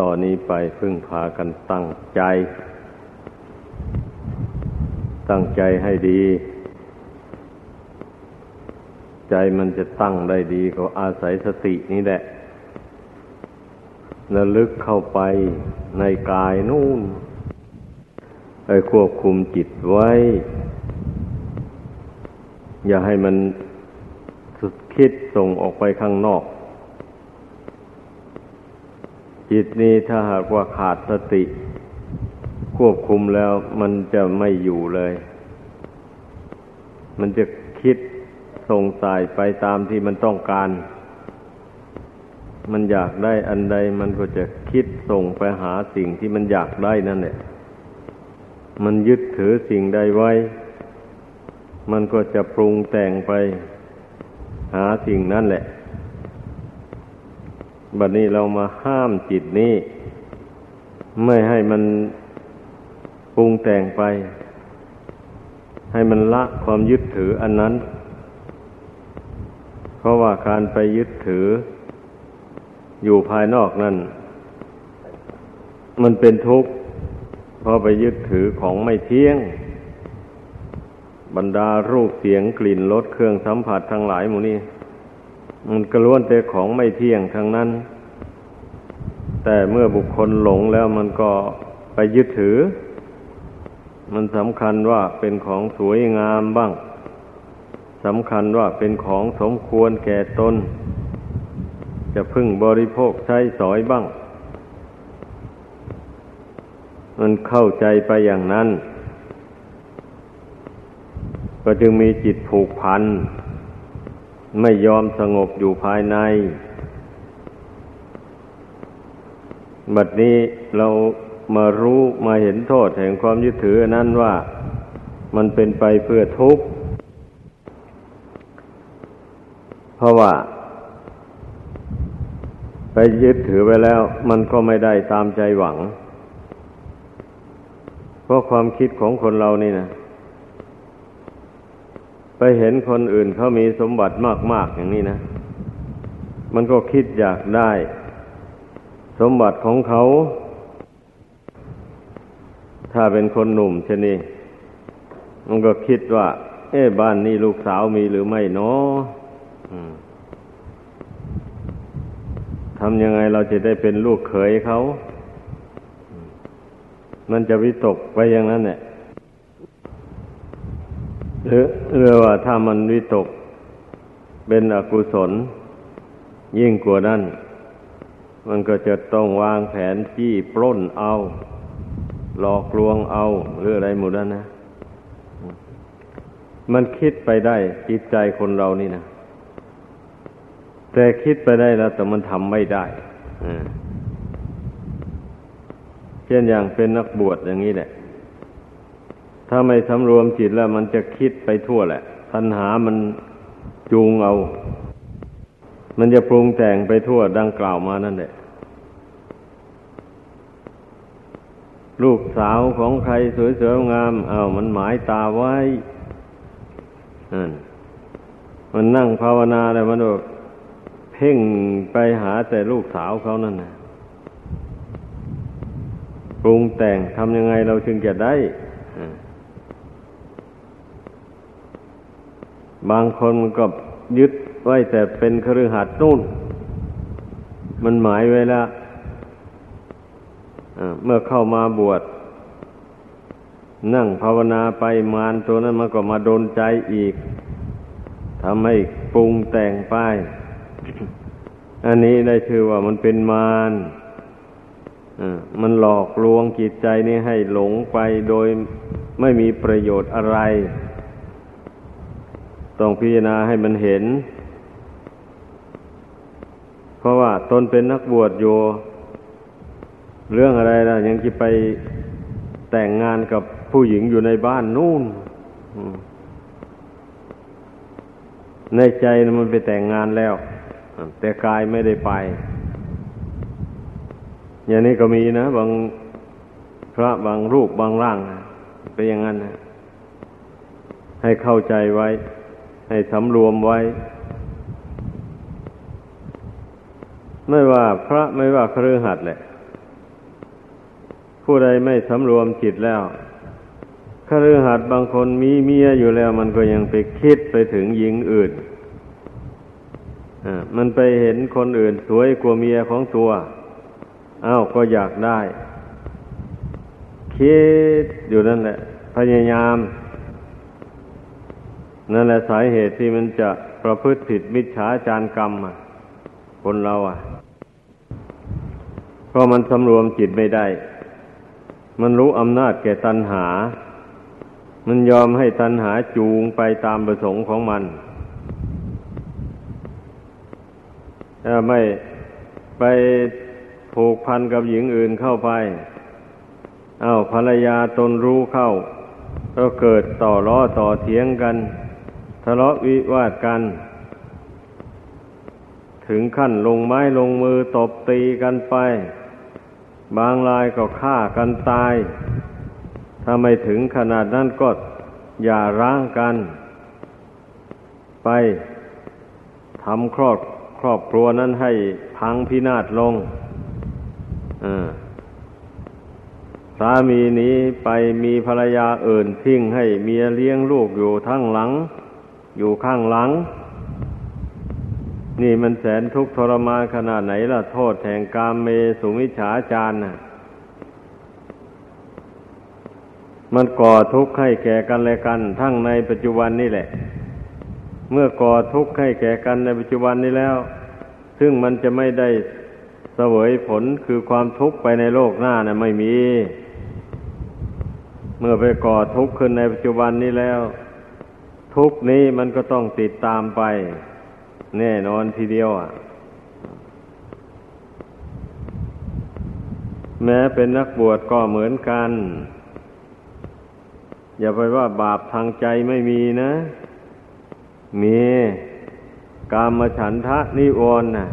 ต่อนนี้ไปพึ่งพากันตั้งใจ ตั้งใจให้ดี ใจมันจะตั้งได้ดีก็อาศัยสตินี่แหละระลึกเข้าไปในกายนู่นไปควบคุมจิตไว้ อย่าให้มันคิดส่งออกไปข้างนอก จิตนี้ถ้าหากว่าขาดสติ ควบคุมแล้วมันจะไม่อยู่เลย มันจะคิดส่งสายไปตามที่มันต้องการ มันอยากได้อันใดมันก็จะคิดส่งไปหาสิ่งที่มันอยากได้นั่นแหละ มันยึดถือสิ่งใดไว้ มันก็จะปรุงแต่งไป หาสิ่งนั้นแหละ บัดนี้เรามาห้ามจิตนี้ ไม่ให้มันปรุงแต่งไป ให้มันละความยึดถืออันนั้น เพราะว่าการไปยึดถือ อยู่ภายนอกนั้นมันเป็นทุกข์เพราะไปยึดถือของไม่เที่ยง บรรดารูปเสียงกลิ่นรสเครื่องสัมผัสทั้งหลายหมูนี่ มันกระล้วนแต่ของไม่เที่ยงทั้งนั้น แต่เมื่อบุคคลหลงแล้วมันก็ไปยึดถือ มันสำคัญว่าเป็นของสวยงามบ้างสำคัญว่าเป็นของสมควรแก่ตน จะพึ่งบริโภคใช้สอยบ้าง มันเข้าใจไปอย่างนั้น ก็จึงมีจิตผูกพัน ไม่ยอมสงบอยู่ภายใน บัดนี้เรามารู้มาเห็นโทษแห่งความยึดถือนั้นว่ามันเป็นไปเพื่อทุกข์ เพราะว่า ไปยึดถือไปแล้ว มันก็ไม่ได้ตามใจหวัง เพราะความคิดของคนเรานี่นะ ไปเห็นคนอื่นเขามีสมบัติมาก ๆ อย่างนี้นะ มันก็คิดอยากได้ สมบัติของเขา ถ้าเป็นคนหนุ่มเช่นนี้ มันก็คิดว่า เอ๊บ้านนี้ลูกสาวมีหรือไม่เนาะทำยังไงเราจะได้เป็นลูกเขยเขา มันจะวิตกไปอย่างนั้นเนี่ย หรือหรือว่าถ้ามันวิตกเป็นอกุศล ยิ่งกว่านั้น มันก็จะต้องวางแผนจี้ปล้นเอา หลอกลวงเอา หรืออะไรหมดนั้นนะ มันคิดไปได้จิตใจคนเรานี่นะแต่คิดไปได้แล้ว แต่มันทำไม่ได้เช่นอย่างเป็นนักบวชอย่างนี้แหละ ถ้าไม่สำรวมจิตแล้ว มันจะคิดไปทั่วแหละ ตัณหามันจูงเอา มันจะปรุงแต่งไปทั่วดังกล่าวมานั่นแหละ ลูกสาวของใครสวยๆงาม เอามันหมายตาไว้นั่นมันนั่งภาวนาแล้วมันบอกเพ่งไปหาแต่ลูกสาวเขานั่นนะปรุงแต่งทำยังไงเราจึงจะได้ บางคนก็ยึดไว้แต่เป็นครือหัดนู่น มันหมายไว้แล้วเมื่อเข้ามาบวช นั่งภาวนาไปมารตัวนั้นมันก็มาโดนใจอีกทำให้ปรุงแต่งไป อันนี้ได้ชื่อว่ามันเป็นมารมันหลอกลวงจิตใจนี้ให้หลงไปโดยไม่มีประโยชน์อะไร ต้องพิจารณาให้มันเห็น เพราะว่าตนเป็นนักบวชอยู่ เรื่องอะไรล่ะ ยังจะไปแต่งงานกับผู้หญิงอยู่ในบ้านนู่นในใจมันไปแต่งงานแล้ว แต่กายไม่ได้ไป อย่างนี้ก็มีนะ บางพระบางรูปบางร่าง เป็นอย่างนั้นนะให้เข้าใจไว้ ให้สำรวมไว้ ไม่ว่าพระไม่ว่าครือหัดแหละ ผู้ใดไม่สำรวมจิตแล้วคฤหัสถ์บางคนมีเมียอยู่แล้ว มันก็ยังไปคิดไปถึงหญิงอื่นมันไปเห็นคนอื่นสวยกว่าเมียของตัว อ้าวก็อยากได้ คิดอยู่นั่นแหละ พยายาม นั่นแหละสาเหตุที่มันจะประพฤติผิดมิจฉาจารกรรมคนเราอะ เพราะมันสำรวมจิตไม่ได้ มันรู้อำนาจแก่ตัณหา มันยอมให้ตัณหาจูงไปตามประสงค์ของมันถ้าไม่ไปผูกพันกับหญิงอื่นเข้าไปเอา้าภรรยาตนรู้เข้า ก็เกิดต่อล้อต่อเถียงกัน เลาะวิวาทกัน ถึงขั้นลงไม้ลงมือตบตีกันไป บางรายก็ฆ่ากันตาย ถ้าไม่ถึงขนาดนั้นก็อย่าร้างกัน ไปทำครอบครอบครัวนั้นให้พังพินาศลงสามีนี้ไปมีภรรยาอื่นทิ้งให้เมียเลี้ยงลูกอยู่ทั้งหลัง อยู่ข้างหลัง นี่มันแสนทุกข์ทรมานขนาดไหนล่ะ โทษแห่งกามเมสุมิฉาจารน่ะมันก่อทุกข์ให้แก่กันและกัน ทั้งในปัจจุบันนี่แหละ เมื่อก่อทุกข์ให้แก่กันในปัจจุบันนี้แล้ว ซึ่งมันจะไม่ได้เสวยผลคือความทุกข์ไปในโลกหน้านะไม่มี เมื่อไปก่อทุกข์ขึ้นในปัจจุบันนี้แล้ว ทุกนี้มันก็ต้องติดตามไป แน่นอนทีเดียวอะ แม้เป็นนักบวชก็เหมือนกัน อย่าไปว่าบาปทางใจไม่มีนะ มีกามฉันทะนิวรณ์น่ะ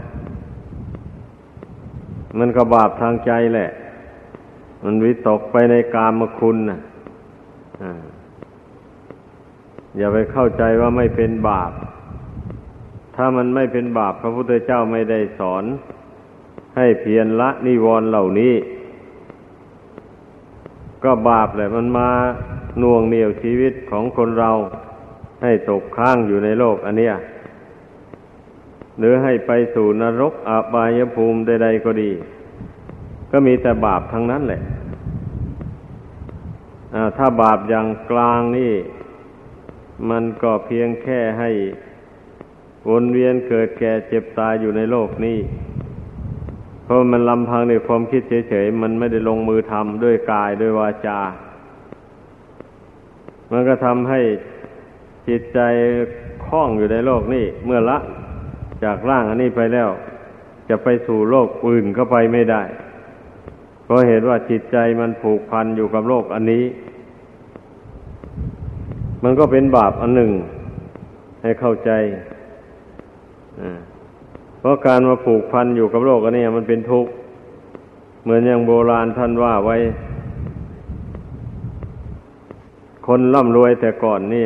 มันก็บาปทางใจแหละ มันวิตกไปในกามคุณน่ะ อย่าไปเข้าใจว่าไม่เป็นบาป ถ้ามันไม่เป็นบาป พระพุทธเจ้าไม่ได้สอน ให้เพียรละนิวรณ์เหล่านี้ ก็บาปแหละมันมาน่วงเหนี่ยวชีวิตของคนเรา ให้ตกค้างอยู่ในโลกอันเนี้ยหรือให้ไปสู่นรกอาบายภูมิใด ๆ ก็ดี ก็มีแต่บาปทั้งนั้นแหละถ้าบาปอย่างกลางนี่ มันก็เพียงแค่ให้วนเวียนเกิดแก่เจ็บตายอยู่ในโลกนี้ เพราะมันลำพังในความคิดเฉยๆ มันไม่ได้ลงมือทำด้วยกายด้วยวาจา มันก็ทำให้จิตใจคล้องอยู่ในโลกนี้ เมื่อละจากร่างอันนี้ไปแล้ว จะไปสู่โลกอื่นก็ไปไม่ได้ เพราะเหตุว่าจิตใจมันผูกพันอยู่กับโลกอันนี้ มันก็เป็นบาปอันหนึ่ง ให้เข้าใจเพราะการมาผูกพันอยู่กับโลกอันนี้มันเป็นทุกข์ เหมือนอย่างโบราณท่านว่าไว้ คนร่ำรวยแต่ก่อนนี่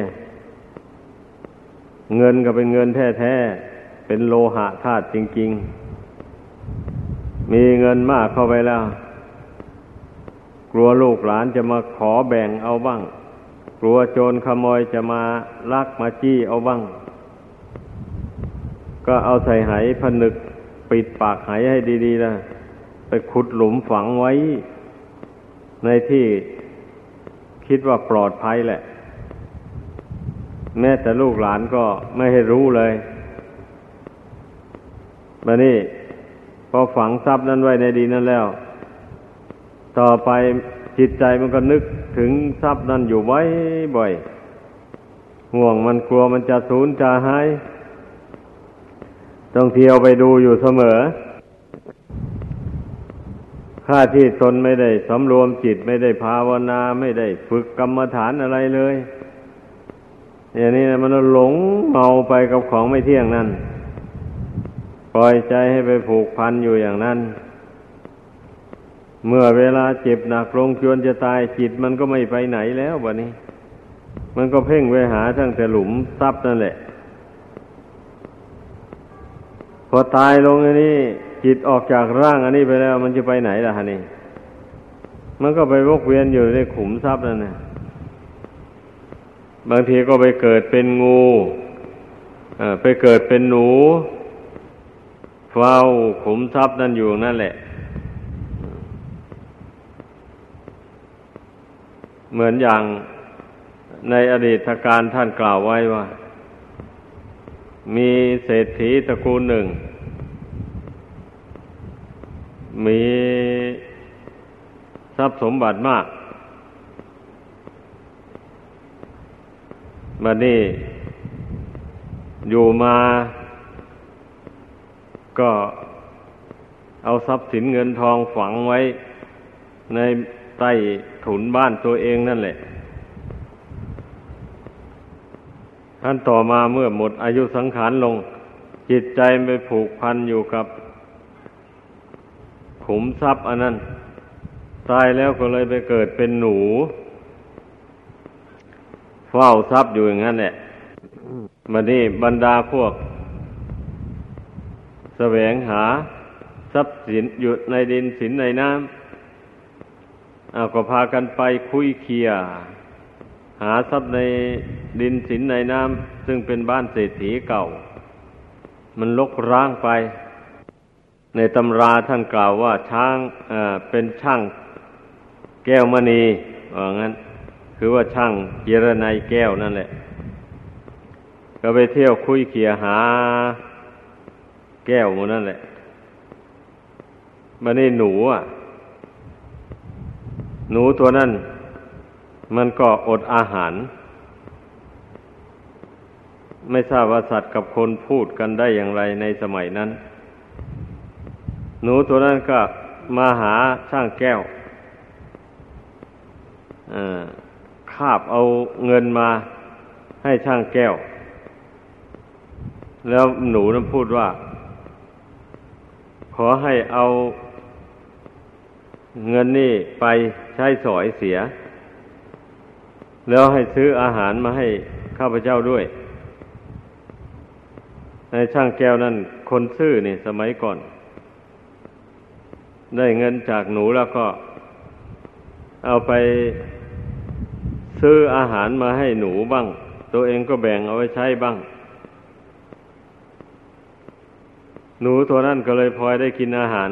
เงินก็เป็นเงินแท้ๆ เป็นโลหะธาตุจริง ๆ มีเงินมากเข้าไปแล้ว กลัวลูกหลานจะมาขอแบ่งเอาบ้าง กลัวโจรขโมยจะมาลักมาจี้เอาบ้าง ก็เอาใส่ไหผนึกปิดปากไหให้ดีๆนะไปขุดหลุมฝังไว้ ในที่คิดว่าปลอดภัยแหละ แม้แต่ลูกหลานก็ไม่ให้รู้เลยมานี่พอฝังทรัพย์นั้นไว้ในดินนั้นแล้ว ต่อไป จิตใจมันก็นึกถึงทรัพย์นั้นอยู่ไว้บ่อยห่วงมันกลัวมันจะสูญจะหายต้องเที่ยวไปดูอยู่เสมอข้าที่ตนไม่ได้สำรวมจิตไม่ได้ภาวนาไม่ได้ฝึกกรรมฐานอะไรเลย อย่างนี้นะมันหลงเมาไปกับของไม่เที่ยงนั่นปล่อยใจให้ไปผูกพันอยู่อย่างนั้น เมื่อเวลาเจ็บหนักลงจวนจะตายจิตมันก็ไม่ไปไหนแล้วบะนี้ มันก็เพ่งไปหาทั้งแต่หลุมทรัพย์นั่นแหละ พอตายลงอันนี้ จิตออกจากร่างอันนี้ไปแล้ว มันจะไปไหนล่ะฮะนี่มมันก็ไปวกเวียนอยู่ในขุมทรัพย์นั่นนะบางทีก็ไปเกิดเป็นงูไปเกิดเป็นหนูเฝ้าขุมทรัพย์นั่นอยู่นั่นแหละ เหมือนอย่างในอดีตการท่านกล่าวไว้ว่า มีเศรษฐีตระกูลหนึ่ง มีทรัพย์สมบัติมากมานี่ อยู่มาก็เอาทรัพย์สินเงินทองฝังไว้ใน ใต้ถุนบ้านตัวเองนั่นแหละท่านต่อมาเมื่อหมดอายุสังขารลง จิตใจไปผูกพันอยู่กับขุมทรัพย์อันนั้น ตายแล้วก็เลยไปเกิดเป็นหนู เฝ้าทรัพย์อยู่อย่างนั้นแหละมานี่บรรดาพวก แสวงหาทรัพย์สินอยู่ในดินสินในน้ำ เอาก็พากันไปคุยเคียหาทรัพย์ในดินสินในน้ำซึ่งเป็นบ้านเศรษฐีเก่า มันลกร้างไป ในตำราท่านกล่าวว่าช้างเป็นช่างแก้วมณีว่างั้น คือว่าช่างเจรนายแก้วนั่นแหละ ก็ไปเที่ยวคุยเขียหา แก้วมันนั่นแหละมันนี่หนูอะ หนูตัวนั้น มันก็อดอาหาร ไม่ทราบว่าสัตว์กับคนพูดกันได้อย่างไรในสมัยนั้น หนูตัวนั้นก็มาหาช่างแก้วอ่าาบเอาเงินมาให้ช่างแก้ว แล้วหนูนั้นพูดว่า ขอให้เอา เงินนี่ไปใช้สอยเสีย แล้วให้ซื้ออาหารมาให้ข้าพเจ้าด้วยในช่างแก้วนั่นคนซื่อนี่สมัยก่อน ได้เงินจากหนูแล้วก็ เอาไปซื้ออาหารมาให้หนูบ้าง ตัวเองก็แบ่งเอาไว้ใช้บ้าง หนูตัวนั้นก็เลยพลอยได้กินอาหาร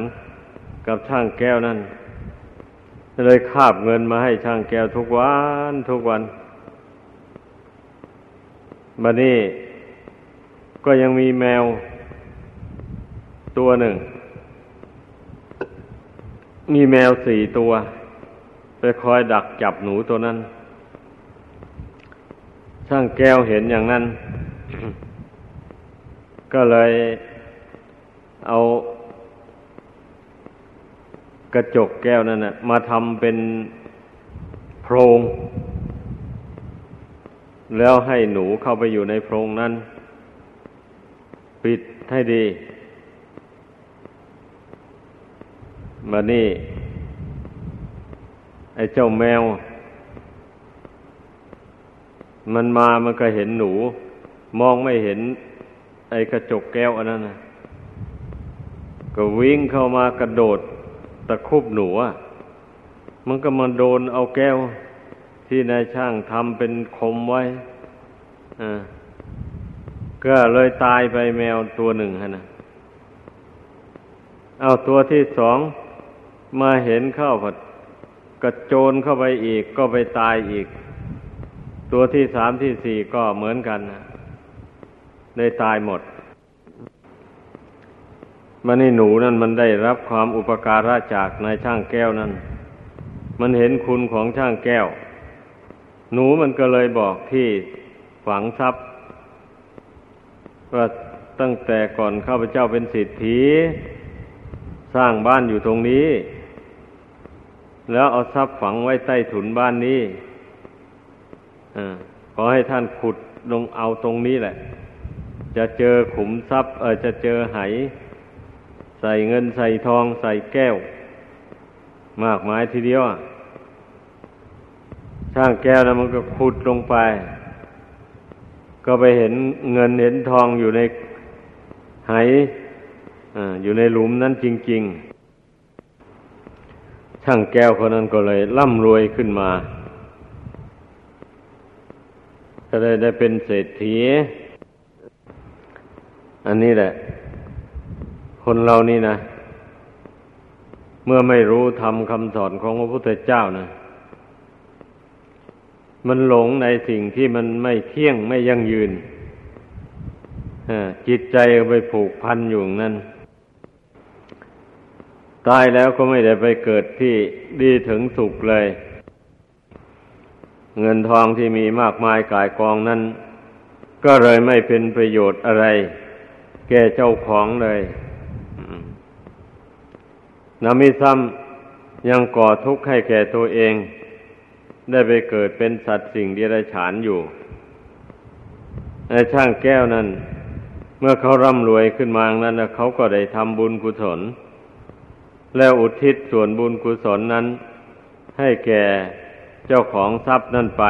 กับช่างแก้วนั่น เลยคาบเงินมาให้ช่างแก้วทุกวันทุกวันบัดนี้ก็ยังมีแมวตัวหนึ่ง มีแมวสี่ตัว ไปคอยดักจับหนูตัวนั้น ช่างแก้วเห็นอย่างนั้น ก็เลยเอา กระจกแก้วนั่นนะมาทำเป็นโพรงแล้วให้หนูเข้าไปอยู่ในโพรงนั้น ปิดให้ดีมานี่ ไอ้เจ้าแมว มันมามันก็เห็นหนู มองไม่เห็น ไอ้กระจกแก้วอันนั้นนะก็วิ่งเข้ามากระโดด ตะคุบหนูอะมันก็มาโดนเอาแก้ว ที่นายช่างทำเป็นคมไว้อ่าก็เลยตายไปแมวตัวหนึ่งฮะนะเอาตัวที่สองมาเห็นเข้าผัดกระโจนเข้าไปอีกก็ไปตายอีก ตัวที่สามที่สี่ก็เหมือนกันได้ตายหมด มันนี่หนูนั่นมันได้รับความอุปการะจากนายช่างแก้วนั่น มันเห็นคุณของช่างแก้ว หนูมันก็เลยบอกที่ฝังทรัพย์ว่าตั้งแต่ก่อนข้าพเจ้าเป็นสิทธิสร้างบ้านอยู่ตรงนี้ แล้วเอาทรัพย์ฝังไว้ใต้ถุนบ้านนี้อขอให้ท่านขุดลงเอาตรงนี้แหละ จะเจอขุมทรัพย์เออจะเจอไห ใส่เงินใส่ทองใส่แก้ว มากมายทีเดียวช่างแก้วนะมันก็ขุดลงไป ก็ไปเห็นเงินเห็นทองอยู่ในไหอยู่ในหลุมนั้นจริง ๆ ช่างแก้วคนนั้นก็เลยร่ำรวยขึ้นมาก็เลยได้เป็นเศรษฐี อันนี้แหละ คนเรานี่นะ เมื่อไม่รู้ทำคำสอนของพระพุทธเจ้านะมันหลงในสิ่งที่มันไม่เที่ยงไม่ยั่งยืนจิตใจไปผูกพันอยู่นั่น ตายแล้วก็ไม่ได้ไปเกิดที่ดีถึงสุขเลย เงินทองที่มีมากมายกายกองนั้น ก็เลยไม่เป็นประโยชน์อะไร แก่เจ้าของเลย นามิซ้ำยังก่อทุกข์ให้แก่ตัวเอง ได้ไปเกิดเป็นสัตว์สิ่งเดรัจฉานอยู่ในช่างแก้วนั้น เมื่อเขาร่ำรวยขึ้นมานั้นเขาก็ได้ทำบุญกุศล แล้วอุทิศส่วนบุญกุศลนั้น ให้แก่เจ้าของทรัพย์นั่นไป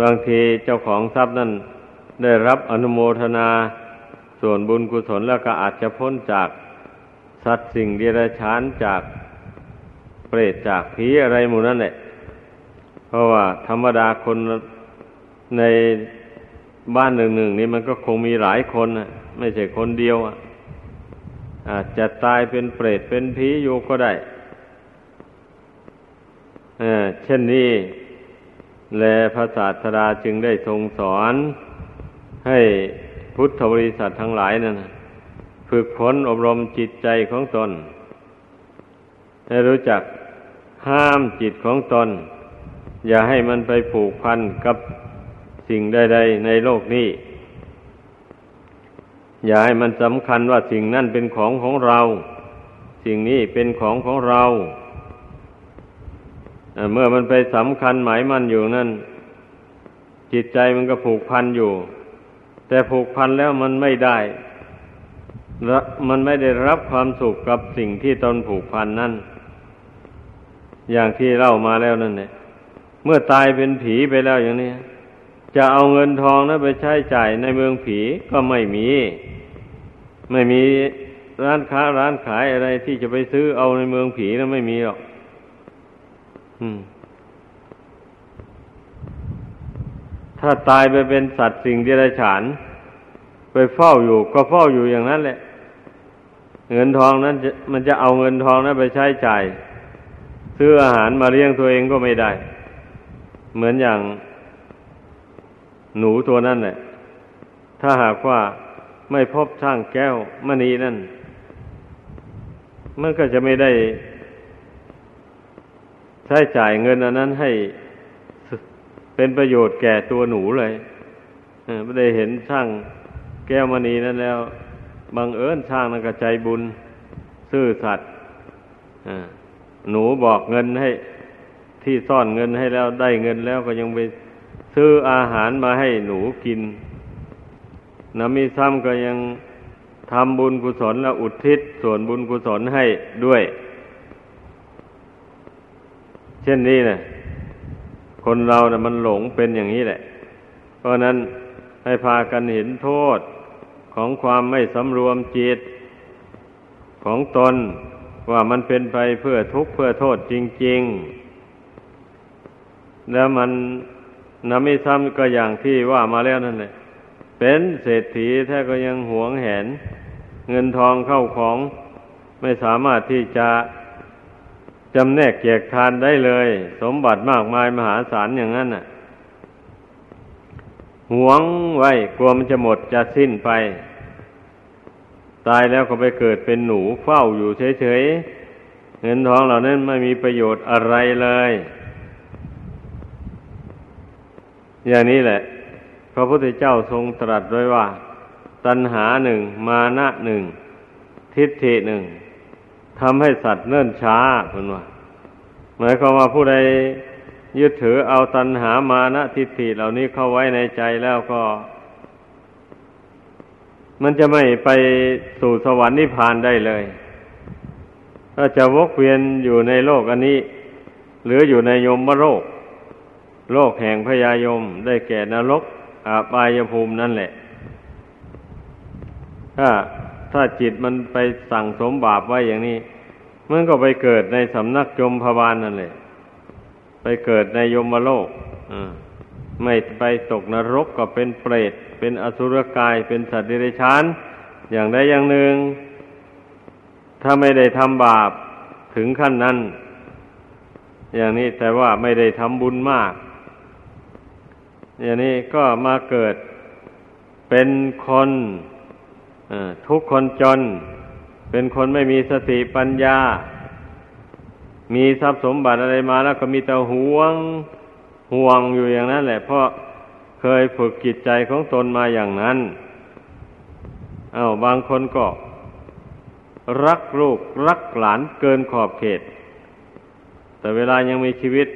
บางทีเจ้าของทรัพย์นั้นได้รับอนุโมทนาส่วนบุญกุศลแล้วก็อาจจะพ้นจาก สัตว์สิ่งเดรัจฉานจากเปรตจากผีอะไรหมู่นั่นแหละเพราะว่าธรรมดาคนในบ้านหนึ่งๆนี้มันก็คงมีหลายคนนะไม่ใช่คนเดียวอะอาจจะตายเป็นเปรตเป็นผีอยู่ก็ได้เช่นนี้ แลพระศาสดาจึงได้ทรงสอนให้พุทธบริษัททั้งหลายนั่น ฝึกฝนอบรมจิตใจของตน ให้รู้จักห้ามจิตของตน อย่าให้มันไปผูกพันกับสิ่งใดๆในโลกนี้ อย่าให้มันสำคัญว่าสิ่งนั่นเป็นของของเรา สิ่งนี้เป็นของของเราเมื่อมันไปสำคัญหมายมันอยู่นั่น จิตใจมันก็ผูกพันอยู่ แต่ผูกพันแล้วมันไม่ได้ มันไม่ได้รับความสุขกับสิ่งที่ตนผูกพันนั่น อย่างที่เล่ามาแล้วนั่นเนี่ยเมื่อตายเป็นผีไปแล้วอย่างนี้จะเอาเงินทองนั้นไปใช้จ่ายในเมืองผีก็ไม่มี ไม่มีร้านค้าร้านขายอะไรที่จะไปซื้อเอาในเมืองผีนะไม่มีหรอกถ้าตายไปเป็นสัตว์สิ่งเดรัจฉาน ไปเฝ้าอยู่ก็เฝ้าอยู่อย่างนั้นแหละ เงินทองนั้นมันจะเอาเงินทองนั้นไปใช้จ่าย ซื้ออาหารมาเลี้ยงตัวเองก็ไม่ได้ เหมือนอย่างหนูตัวนั้นแหละถ้าหากว่าไม่พบช่างแก้วมณีนั่น มันก็จะไม่ได้ ใช้จ่ายเงินอันนั้นให้เป็นประโยชน์แก่ตัวหนูเลยไม่ได้เห็นช่างแก้วมณีนั้นแล้ว บังเอิญช่างนั้นก็ใจบุญ ซื่อสัตย์หนูบอกเงินให้ที่ซ่อนเงินให้แล้วได้เงินแล้วก็ยังไปซื้ออาหารมาให้หนูกินนะมีซ้ำก็ยังทำบุญกุศลและอุทิศส่วนบุญกุศลให้ด้วย เช่นนี้นะคนเรานะ่ะมันหลงเป็นอย่างนี้แหละ เพราะนั้นให้พากันเห็นโทษ ของความไม่สำรวมจิต ของตนว่ามันเป็นไปเพื่อทุกข์เพื่อโทษจริง ๆ แล้วมันนำม่ซ้ำก็อย่างที่ว่ามาแล้วนั่นแหละเป็นเศรษฐีแท้ก็ยังหวงแหน เงินทองเข้าของไม่สามารถที่จะจำแนกแจกทานได้เลย สมบัติมากมายมหาศาลอย่างนั้นน่ะ หวงไว้กลัวมันจะหมดจะสิ้นไป ตายแล้วก็ไปเกิดเป็นหนูเฝ้าอยู่เฉยๆเงินทองเหล่านั้นไม่มีประโยชน์อะไรเลย อย่างนี้แหละ พระพุทธเจ้าทรงตรัสไว้ว่า ตัณหาหนึ่งมานะหนึ่ง ทิฏฐิหนึ่งทำให้สัตว์เนิ่นช้าเพื่อนว่าหมายความว่าผู้ใด ยึดถือเอาตัณหามานะทิฏฐิเหล่านี้เข้าไว้ในใจแล้วก็ มันจะไม่ไปสู่สวรรค์นิพพานได้เลยถ้าจะวกเวียนอยู่ในโลกอันนี้ หรืออยู่ในยมโลก โลกแห่งพยายมได้แก่นรกอาบายภูมินั่นแหละ ถ้าถ้าจิตมันไปสั่งสมบาปไว้อย่างนี้ มันก็ไปเกิดในสำนักยมพบาลนั่นแหละ ไปเกิดในยมโลกไม่ไปตกนรกก็เป็นเปรต เป็นอสุรกาย เป็นสัตว์เดรัจฉาน อย่างใดอย่างหนึ่ง ถ้าไม่ได้ทำบาปถึงขั้นนั้น อย่างนี้แต่ว่าไม่ได้ทำบุญมาก อย่างนี้ก็มาเกิดเป็นคนทุกคนจน เป็นคนไม่มีสติปัญญา มีทรัพย์สมบัติอะไรมาแล้วก็มีแต่หวงห่วงอยู่อย่างนั้นแหละ เพราะเคยฝึกจิตใจของตนมาอย่างนั้น เอา้าบางคนก็ รักลูกรักหลานเกินขอบเขต แต่เวลายังมีชีวิต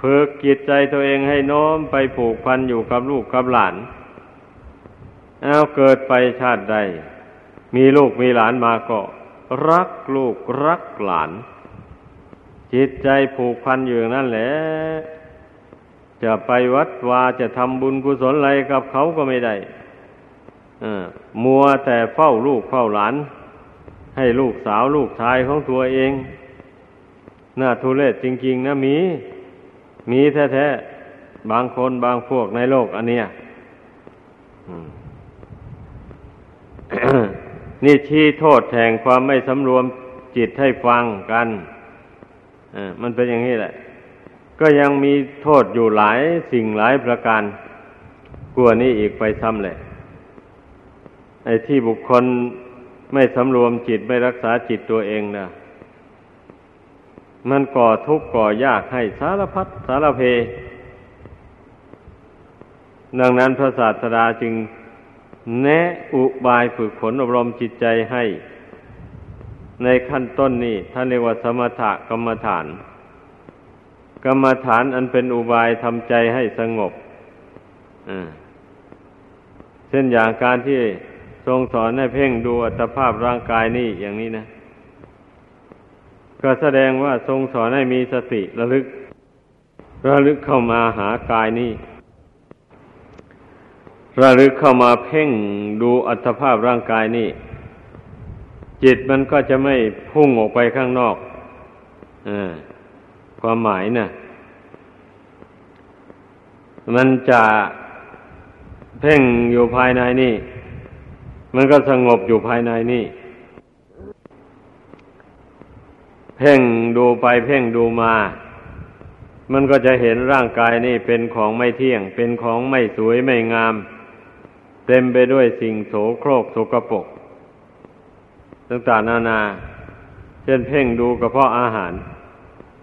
ฝึกจิตใจตัวเองให้น้อมไปผูกพันอยู่กับลูกกับหลาน เอาเกิดไปชาติใด มีลูกมีหลานมาก็ รักลูกรักหลาน จิตใจผูกพันอยู่นั่นแหละ จะไปวัดวาจะทำบุญกุศลอะไรกับเขาก็ไม่ได้มัวแต่เฝ้าลูกเฝ้าหลาน ให้ลูกสาวลูกชายของตัวเอง น่าทุเรศจริง ๆ นะมี มีแท้ๆ บางคนบางพวกในโลกอันเนี้ยนี่ชี้โทษแห่งความไม่สำรวมจิตให้ฟังกัน มันเป็นอย่างนี้แหละ ก็ยังมีโทษอยู่หลายสิ่งหลายประการกลัวนี้อีกไปซ้ำแหละไอ้ที่บุคคลไม่สำรวมจิตไม่รักษาจิตตัวเองนะมันก่อทุกข์ก่อยากให้สารพัดสารเพ ดังนั้นพระศาสดาจึงแนะอุบายฝึกฝนอบรมจิตใจให้ ในขั้นต้นนี้ท่านเรียกว่าสมถกรรมฐาน กรรมฐานอันเป็นอุบายทำใจให้สงบเช่นอย่างการที่ทรงสอนให้เพ่งดูอัตภาพร่างกายนี่อย่างนี้นะ ก็แสดงว่าทรงสอนให้มีสติระลึก ระลึกเข้ามาหากายนี้ ระลึกเข้ามาเพ่งดูอัตภาพร่างกายนี่ จิตมันก็จะไม่พุ่งออกไปข้างนอกอความหมายนะ่ะ มันจะเพ่งอยู่ภายในนี่ มันก็สงบอยู่ภายในนี่ เพ่งดูไปเพ่งดูมา มันก็จะเห็นร่างกายนี่เป็นของไม่เที่ยง เป็นของไม่สวยไม่งาม เต็มไปด้วยสิ่งโสโครกโสกปก ต่างๆนานา เช่นเพ่งดูกระเพาะอาหาร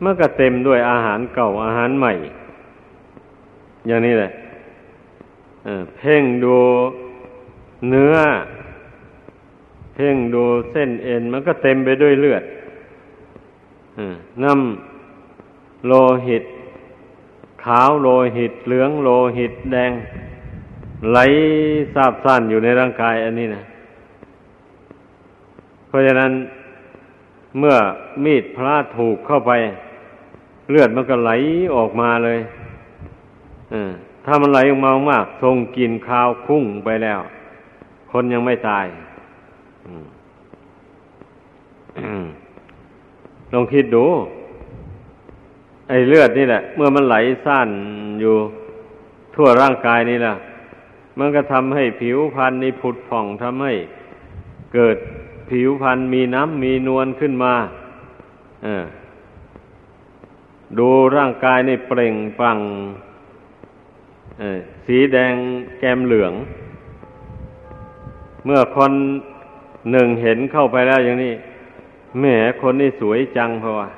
เมันก็เต็มด้วยอาหารเก่าอาหารใหม่ อย่างนี้แหละเพ่งดูเนื้อ เพ่งดูเส้นเอ็น มันก็เต็มไปด้วยเลือดน้ำโลหิต ขาวโลหิต เหลืองโลหิตแดง ไหลซาบซ่านอยู่ในร่างกายอันนี้นะ ราะฉะนั้นเมื่อมีดพระถูกเข้าไป เลือดมันก็ไหลออกมาเลยถ้ามันไหลออกมามากทรงกินข้าวคุ้งไปแล้ว คนยังไม่ตายลองคิดดู ไอ้เลือดนี่แหละ เมื่อมันไหลซ่านอยู่ทั่วร่างกายนี่แหละมันก็ทำให้ผิวพรรณนี่ผุดผ่องทำให้เกิด ผิวพรรณมีน้ำมีนวลขึ้นมาดูร่างกายในเปล่งปังสีแดงแกมเหลือง เมื่อคนหนึ่งเห็นเข้าไปแล้วอย่างนี้แหมคนนี่สวยจังเพราะว่า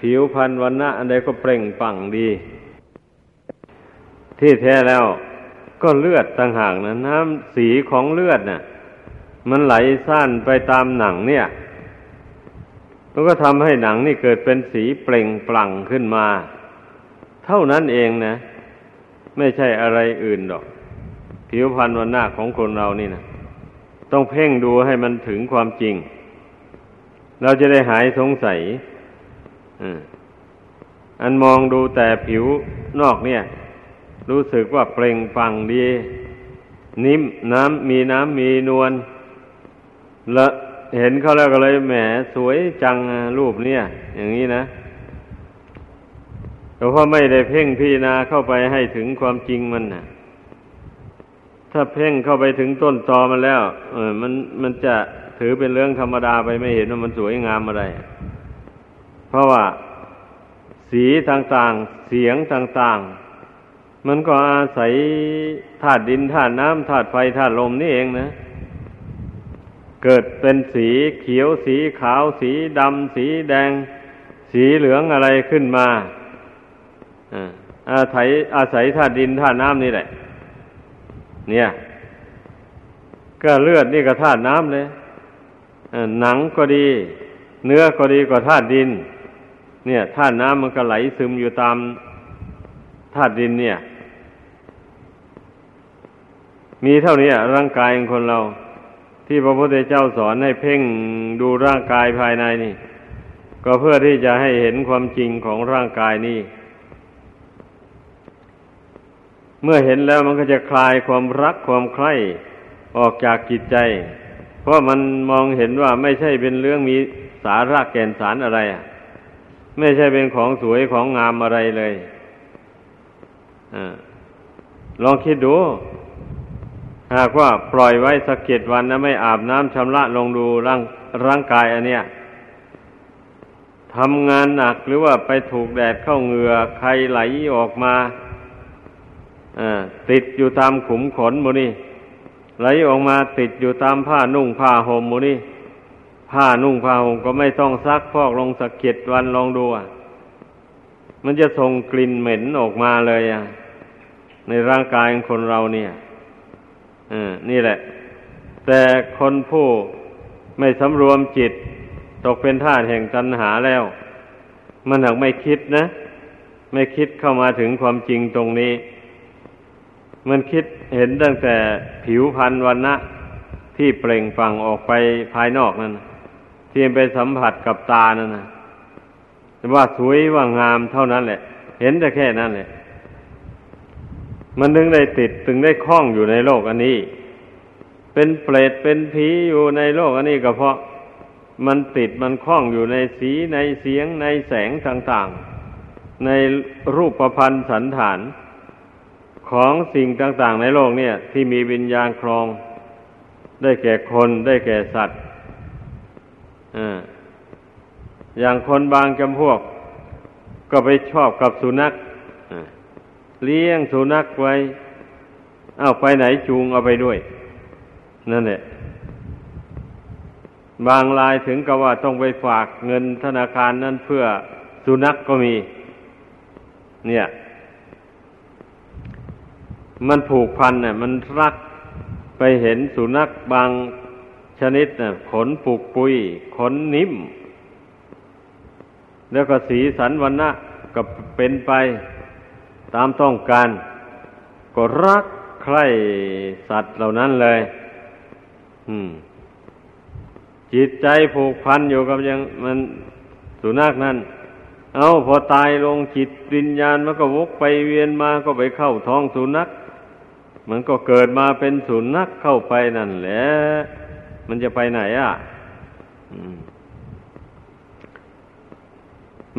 ผิวพรรณวันนะอันใดก็เปล่งปังดี ที่แท้แล้วก็เลือดต่างหากนะน้ำสีของเลือดน่ะ มันไหลสั้นไปตามหนังเนี่ย มันก็ทำให้หนังนี่เกิดเป็นสีเปล่งปลั่งขึ้นมา เท่านั้นเองนะ ไม่ใช่อะไรอื่นหรอก ผิวพรรณวันหน้าของคนเรานี่นะต้องเพ่งดูให้มันถึงความจริง เราจะได้หายสงสัยอันมองดูแต่ผิวนอกเนี่ย รู้สึกว่าเปล่งปังดี นิ่มน้ำมีน้ำมีนวล ละเห็นเขาแล้วก็เลยแหมสวยจังรูปเนี่ย อย่างนี้นะแต่ว่าไม่ได้เพ่งพิจารณาเข้าไปให้ถึงความจริงมันนะถ้าเพ่งเข้าไปถึงต้นตอมันแล้ว เออ มันมันจะถือเป็นเรื่องธรรมดาไปไม่เห็นว่ามันสวยงามอะไร เพราะว่า สีต่างๆ เสียงต่างๆ มันก็อาศัยธาตุดินธาตุน้ำธาตุไฟธาตุลมนี่เองนะ เกิดเป็นสีเขียวสีขาวสีดำสีแดง สีเหลืองอะไรขึ้นมาอาศัยอาศัยธาตุดินธาตุน้ำนี่แหละ เนี่ย ก็เลือดนี่ก็ธาตุน้ำเลยหนังก็ดี เนื้อก็ดีกว่าธาตุดิน เนี่ยธาตุน้ำมันก็ไหลซึมอยู่ตามธาตุดินเนี่ย มีเท่านี้ร่างกายของคนเรา ที่พระพุทธเจ้าสอนให้เพ่งดูร่างกายภายในนี่ ก็เพื่อที่จะให้เห็นความจริงของร่างกายนี่ เมื่อเห็นแล้วมันก็จะคลายความรักความใคร่ออกจากจิตใจ เพราะมันมองเห็นว่าไม่ใช่เป็นเรื่องมีสาระแก่นสารอะไรอะไม่ใช่เป็นของสวยของงามอะไรเลยอลองคิดดู หากว่าปล่อยไว้สักเกตวันนะไม่อาบน้ำชำระลงดูร่างร่างกายอันเนี้ยทำงานหนักหรือว่าไปถูกแดดเข้าเหงื่อใครไหลออกมาติดอยู่ตามขุมขนมูนี่ไหลออกมาติดอยู่ตามผ้านุ่งผ้าห่มมูนี่ผ้านุ่งผ้าห่มก็ไม่ต้องซักพอกลงสักเก็ดวันลองดูอะมันจะส่งกลิ่นเหม็นออกมาเลยอะ ในร่างกายของคนเราเนี่ย นี่แหละ แต่คนผู้ไม่สำรวมจิต ตกเป็นท่าแห่งตัณหาแล้ว มันถึงไม่คิดนะ ไม่คิดเข้ามาถึงความจริงตรงนี้ มันคิดเห็นตั้งแต่ผิวพรรณวันนะที่เปล่งฟังออกไปภายนอกนั่นที่ไปสัมผัสกับตานั่นนะว่าสวยว่างามเท่านั้นแหละ เห็นแต่แค่นั้นแหละ มันถึงได้ติดถึงได้คล้องอยู่ในโลกอันนี้ เป็นเปรตเป็นผีอยู่ในโลกอันนี้ก็เพราะมันติดมันคล้องอยู่ในสีในเสียงในแสงต่างๆ ในรูปประพันธ์สันฐาน ของสิ่งต่างๆ ในโลกเนี่ย ที่มีวิญญาณครอง ได้แก่คนได้แก่สัตว์อย่างคนบางจำพวก ก็ไปชอบกับสุนัข เลี้ยงสุนัขไว้ เอาไปไหนจูงเอาไปด้วย นั่นแหละบางรายถึงกับว่าต้องไปฝากเงินธนาคารนั่นเพื่อสุนัขกก็มี เนี่ย มันผูกพันเนี่ยมันรักไปเห็นสุนัขบางชนิดเนี่ยขนผูกปุย ขนนิ่ม แล้วก็สีสันวันนะก็เป็นไป ตามต้องการ ก็รักใคร่สัตว์เหล่านั้นเลยจิตใจผูกพันอยู่กับยังมันสุนัขนั้นเอาพอตายลงจิตวิญญาณมันก็วกไปเวียนมาก็ไปเข้าท้องสุนัขมันก็เกิดมาเป็นสุนัขเข้าไปนั่นแหละ มันจะไปไหนอะ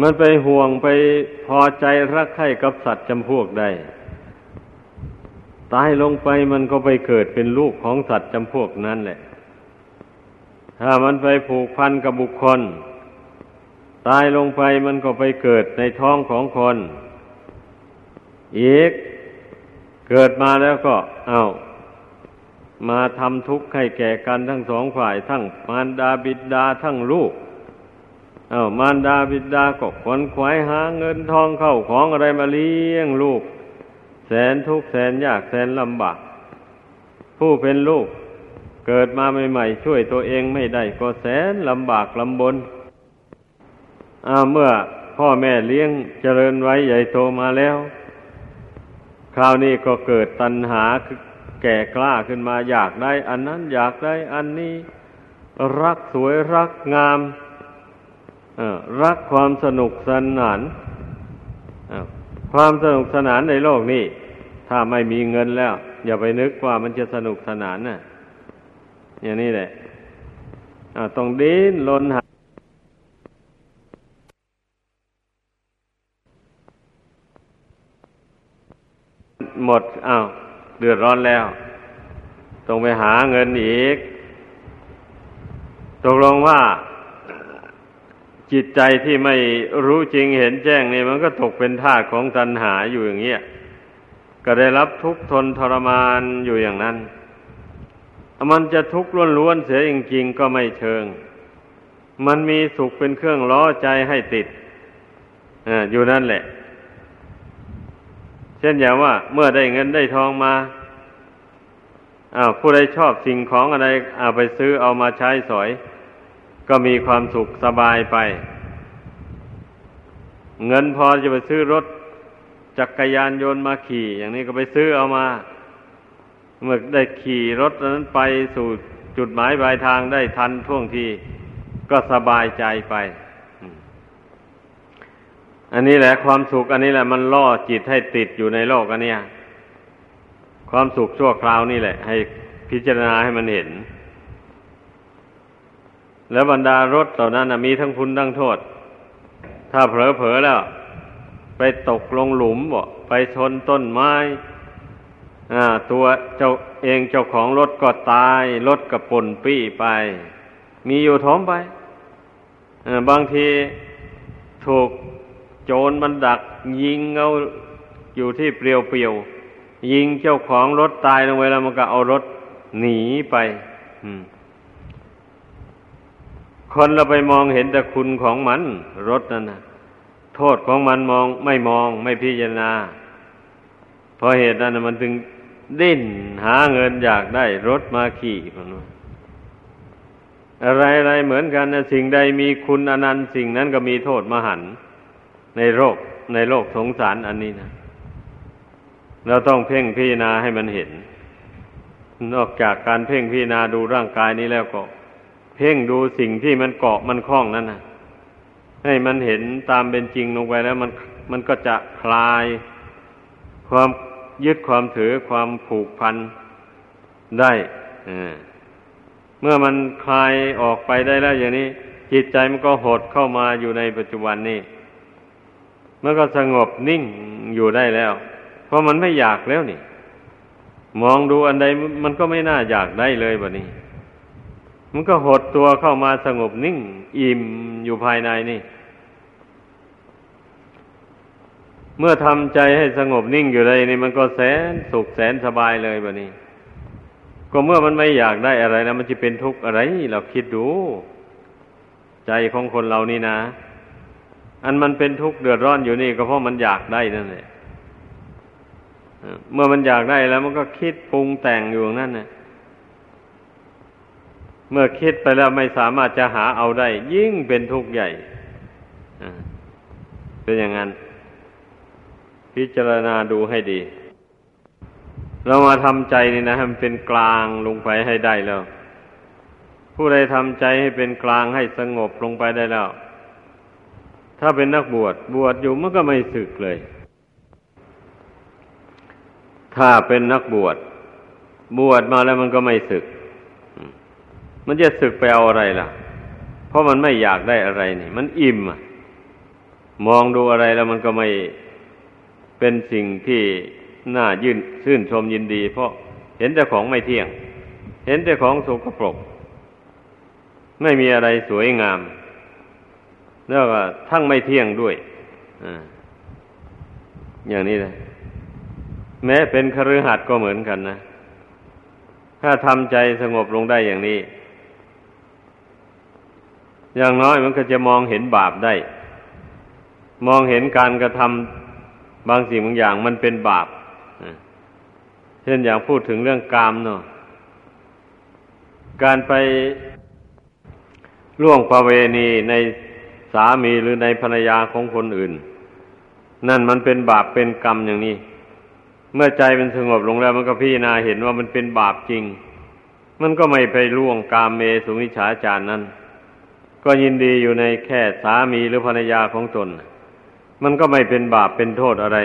มันไปห่วงไปพอใจรักใคร่กับสัตว์จำพวกใด ตายลงไปมันก็ไปเกิดเป็นลูกของสัตว์จำพวกนั้นแหละ ถ้ามันไปผูกพันกับบุคคล ตายลงไปมันก็ไปเกิดในท้องของคนอีกเกิดมาแล้วก็ เอามาทำทุกข์ให้แก่กันทั้งสองฝ่าย ทั้งมารดาบิดาทั้งลูก เอามารดาบิดาก็ขวนขวายหาเงินทองเข้าของอะไรมาเลี้ยงลูก แสนทุกข์แสนยากแสนลำบาก ผู้เป็นลูกเกิดมาใหม่ๆช่วยตัวเองไม่ได้ก็แสนลำบากลำบนอาเมื่อพ่อแม่เลี้ยงเจริญไว้ใหญ่โตมาแล้ว คราวนี้ก็เกิดตัณหาแก่กล้าขึ้นมาอยากได้ อันนั้นอยากได้อันนี้ รักสวยรักงาม รักความสนุกสนานความสนุกสนานในโลกนี้ ถ้าไม่มีเงินแล้ว อย่าไปนึกว่ามันจะสนุกสนานนะ่ะอย่างนี้แหละต้องดิ้นรนหาหมดอ้าวเดือดร้อนแล้ว ต้องไปหาเงินอีกตกลงว่า จิตใจที่ไม่รู้จริงเห็นแจ้งนี่มันก็ตกเป็นทาสของตัณหาอยู่อย่างเงี้ยก็ได้รับทุกข์ทนทรมานอยู่อย่างนั้น มันจะทุกข์ล้วนๆเสียจริงๆก็ไม่เชิง มันมีสุขเป็นเครื่องล้อใจให้ติดออยู่นั่นแหละ เช่นอย่างว่า เมื่อได้เงินได้ทองมาอ้าวผู้ใดชอบสิ่งของอะไรเอาไปซื้อเอามาใช้สอย ก็มีความสุขสบายไป เงินพอจะไปซื้อรถจักรยานยนต์มาขี่ อย่างนี้ก็ไปซื้อเอามา เมื่อได้ขี่รถนั้นไปสู่จุดหมายปลายทางได้ทันท่วงทีก็สบายใจไป อันนี้แหละความสุขอันนี้แหละ มันล่อจิตให้ติดอยู่ในโลกอันเนี้ความสุขชั่วคราวนี่แหละ ให้พิจารณาให้มันเห็น แล้วบรรดารถเหล่านั้นมีทั้งคุณทั้งโทษ ถ้าเผลอๆแล้ว ไปตกลงหลุมบ่ไปชนต้นไม้อ่าตัวเจ้าเองเจ้าของรถก็ตาย รถก็ป่นปี้ไป มีอยู่ท้องไปบางทีถูกโจรมันดัก ยิงเอาอยู่ที่เปลียวเปียวยิงเจ้าของรถตายลงไปแล้วมันก็เอารถหนีไป คนเราไปมองเห็นแต่คุณของมันรถนั่นนะโทษของมันมองไม่มองไม่พิจารณาเพราะเหตุนั้นมันถึงดิ้นหาเงินอยากได้รถมาขี่มันอะไรอะไรเหมือนกันนะสิ่งใดมีคุณอนันต์สิ่งนั้นก็มีโทษมหันในโลกในโลกสงสารอันนี้นะเราต้องเพ่งพิจารณาให้มันเห็น นอกจากการเพ่งพิจารณาดูร่างกายนี้แล้วก็ เพ่งดูสิ่งที่มันเกาะมันคล้องนั่นนะให้มันเห็นตามเป็นจริงลงไปแล้วมันมันก็จะคลาย ความยึดความถือความผูกพันได้เมื่อมันคลายออกไปได้แล้วอย่างนี้ จิตใจมันก็หดเข้ามาอยู่ในปัจจุบันนี้มันก็สงบนิ่งอยู่ได้แล้ว เพราะมันไม่อยากแล้วนี่ มองดูอันใดมันก็ไม่น่าอยากได้เลยแบบนี้ มันก็หดตัวเข้ามาสงบนิ่ง อิ่มอยู่ภายในนี่ เมื่อทำใจให้สงบนิ่งอยู่ได้นี่มันก็แสนสุขแสนสบายเลยแบบนี้ ก็เมื่อมันไม่อยากได้อะไรแล้วมันจะเป็นทุกข์อะไรเราคิดดู ใจของคนเรานี่นะ อันมันเป็นทุกข์เดือดร้อนอยู่นี่ ก็เพราะมันอยากได้นั่นแหละเมื่อมันอยากได้แล้วมันก็คิดปรุงแต่งอยู่นั่นน่ะ เมื่อคิดไปแล้วไม่สามารถจะหาเอาได้ ยิ่งเป็นทุกข์ใหญ่เป็นอย่างนั้น พิจารณาดูให้ดี เรามาทำใจนี่นะให้มันเป็นกลางลงไปให้ได้แล้ว ผู้ใดทำใจให้เป็นกลางให้สงบลงไปได้แล้ว ถ้าเป็นนักบวชบวชอยู่มันก็ไม่สึกเลย ถ้าเป็นนักบวชบวชมาแล้วมันก็ไม่สึก มันจะสึกไปเอาอะไรล่ะ เพราะมันไม่อยากได้อะไรนี่ มันอิ่มอะมองดูอะไรแล้วมันก็ไม่เป็นสิ่งที่น่ายื่นชื่นชมยินดี เพราะเห็นแต่ของไม่เที่ยง เห็นแต่ของสกปรก ไม่มีอะไรสวยงาม แล้วก็ทั้งไม่เที่ยงด้วยออย่างนี้เลยแม้เป็นคฤหัสถ์ก็เหมือนกันนะ ถ้าทำใจสงบลงได้อย่างนี้ อย่างน้อยมันก็จะมองเห็นบาปได้ มองเห็นการกระทำบางสิ่งบางอย่างมันเป็นบาปเช่นอย่างพูดถึงเรื่องกามเนาะการไปล่วงประเวณีในสามีหรือในภรรยาของคนอื่น นั่นมันเป็นบาปเป็นกรรมอย่างนี้ เมื่อใจมันสงบลงแล้วมันก็พิจารณาเห็นว่ามันเป็นบาปจริง มันก็ไม่ไปล่วงกามเมสุมิฉาจารนั้น ก็ยินดีอยู่ในแค่สามีหรือภรรยาของตน มันก็ไม่เป็นบาปเป็นโทษอะไร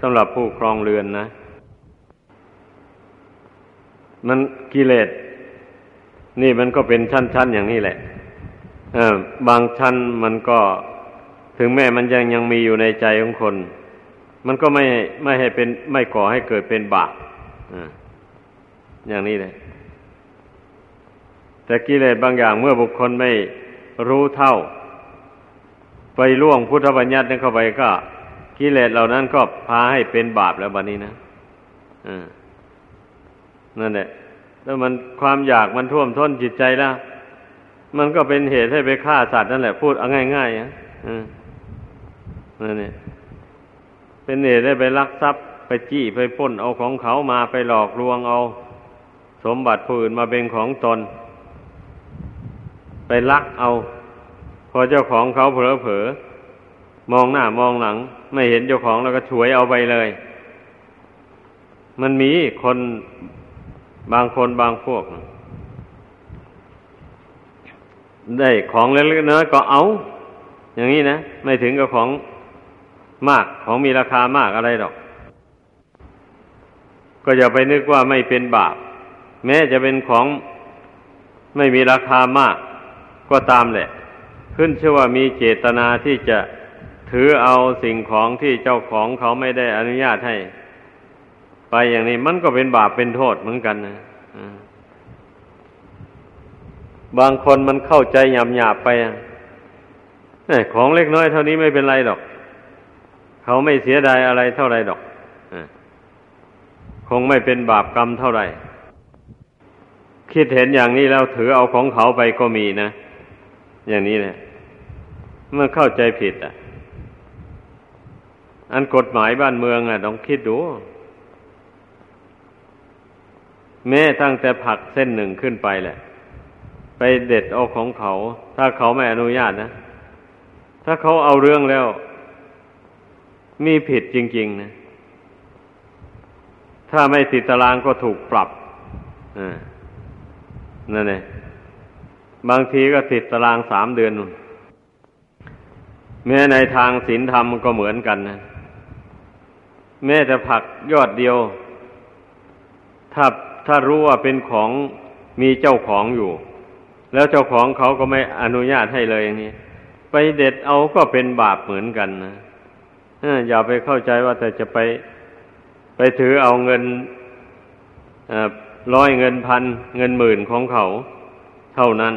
สำหรับผู้ครองเรือนนะ มันกิเลสนี่มันก็เป็นชั้นๆอย่างนี้แหละบางชั้นมันก็ถึงแม้มันยังยังมีอยู่ในใจของคน มันก็ไม่ไม่ให้เป็นไม่ก่อให้เกิดเป็นบาปอย่างนี้เลยแต่กิเลสบางอย่างเมื่อบุคคลไม่ รู้เท่า ไปล่วงพุทธบัญญัตินั้นเข้าไปก็กิเลสเหล่านั้นก็พาให้เป็นบาปแล้วบัดนี้นะนั่นแหละแล้วมันความอยากมันท่วมท้นจิตใจแล้วมันก็เป็นเหตุให้ไปฆ่าสัตว์นั่นแหละพูดเอาง่ายๆอะนั่นเนี่ยเป็นเหตุให้ไปลักทรัพย์ไปจี้ไปป้นเอาของเขามาไปหลอกลวงเอา สมบัติผู้อื่นมาเป็นของตน ไปลักเอา พอเจ้าของเขาเผลอเผลอมองหน้ามองหลัง ไม่เห็นเจ้าของแล้วก็ฉวยเอาไปเลย มันมีคนบางคนบางพวก ได้ของเล็กๆน้อยก็เอา อย่างนี้นะ ไม่ถึงกับของมากของมีราคามากอะไรหรอก ก็อย่าไปนึกว่าไม่เป็นบาป แม้จะเป็นของไม่มีราคามาก ก็ตามแหละ ขึ้นชื่อว่ามีเจตนาที่จะถือเอาสิ่งของที่เจ้าของเขาไม่ได้อนุญาตให้ ไปอย่างนี้มันก็เป็นบาปเป็นโทษเหมือนกันนะบางคนมันเข้าใจหยาบหยาบไปของเล็กน้อยเท่านี้ไม่เป็นไรหรอก เขาไม่เสียดายอะไรเท่าไรดอกคงไม่เป็นบาปกรรมเท่าไหร่ คิดเห็นอย่างนี้แล้วถือเอาของเขาไปก็มีนะ อย่างนี้แหละเมื่อเข้าใจผิดอะ อันกฎหมายบ้านเมืองอะต้องคิดดู แม้ตั้งแต่ผักเส้นหนึ่งขึ้นไปแหละ ไปเด็ดเอาของเขา ถ้าเขาไม่อนุญาตนะ ถ้าเขาเอาเรื่องแล้ว มีผิดจริง ๆ นะ ถ้าไม่ติดตารางก็ถูกปรับนั่นเอง บางทีก็ติดตารางสามเดือน แม้ในทางศีลธรรมก็เหมือนกันนะ แม้แต่ผักยอดเดียว ถ้าถ้ารู้ว่าเป็นของมีเจ้าของอยู่ แล้วเจ้าของเขาก็ไม่อนุญาตให้เลยอย่างนี้ ไปเด็ดเอาก็เป็นบาปเหมือนกันนะอย่าไปเข้าใจว่าแต่จะไปไปถือเอาเงินร้อยเงินพันเงินหมื่นของเขา เท่านั้น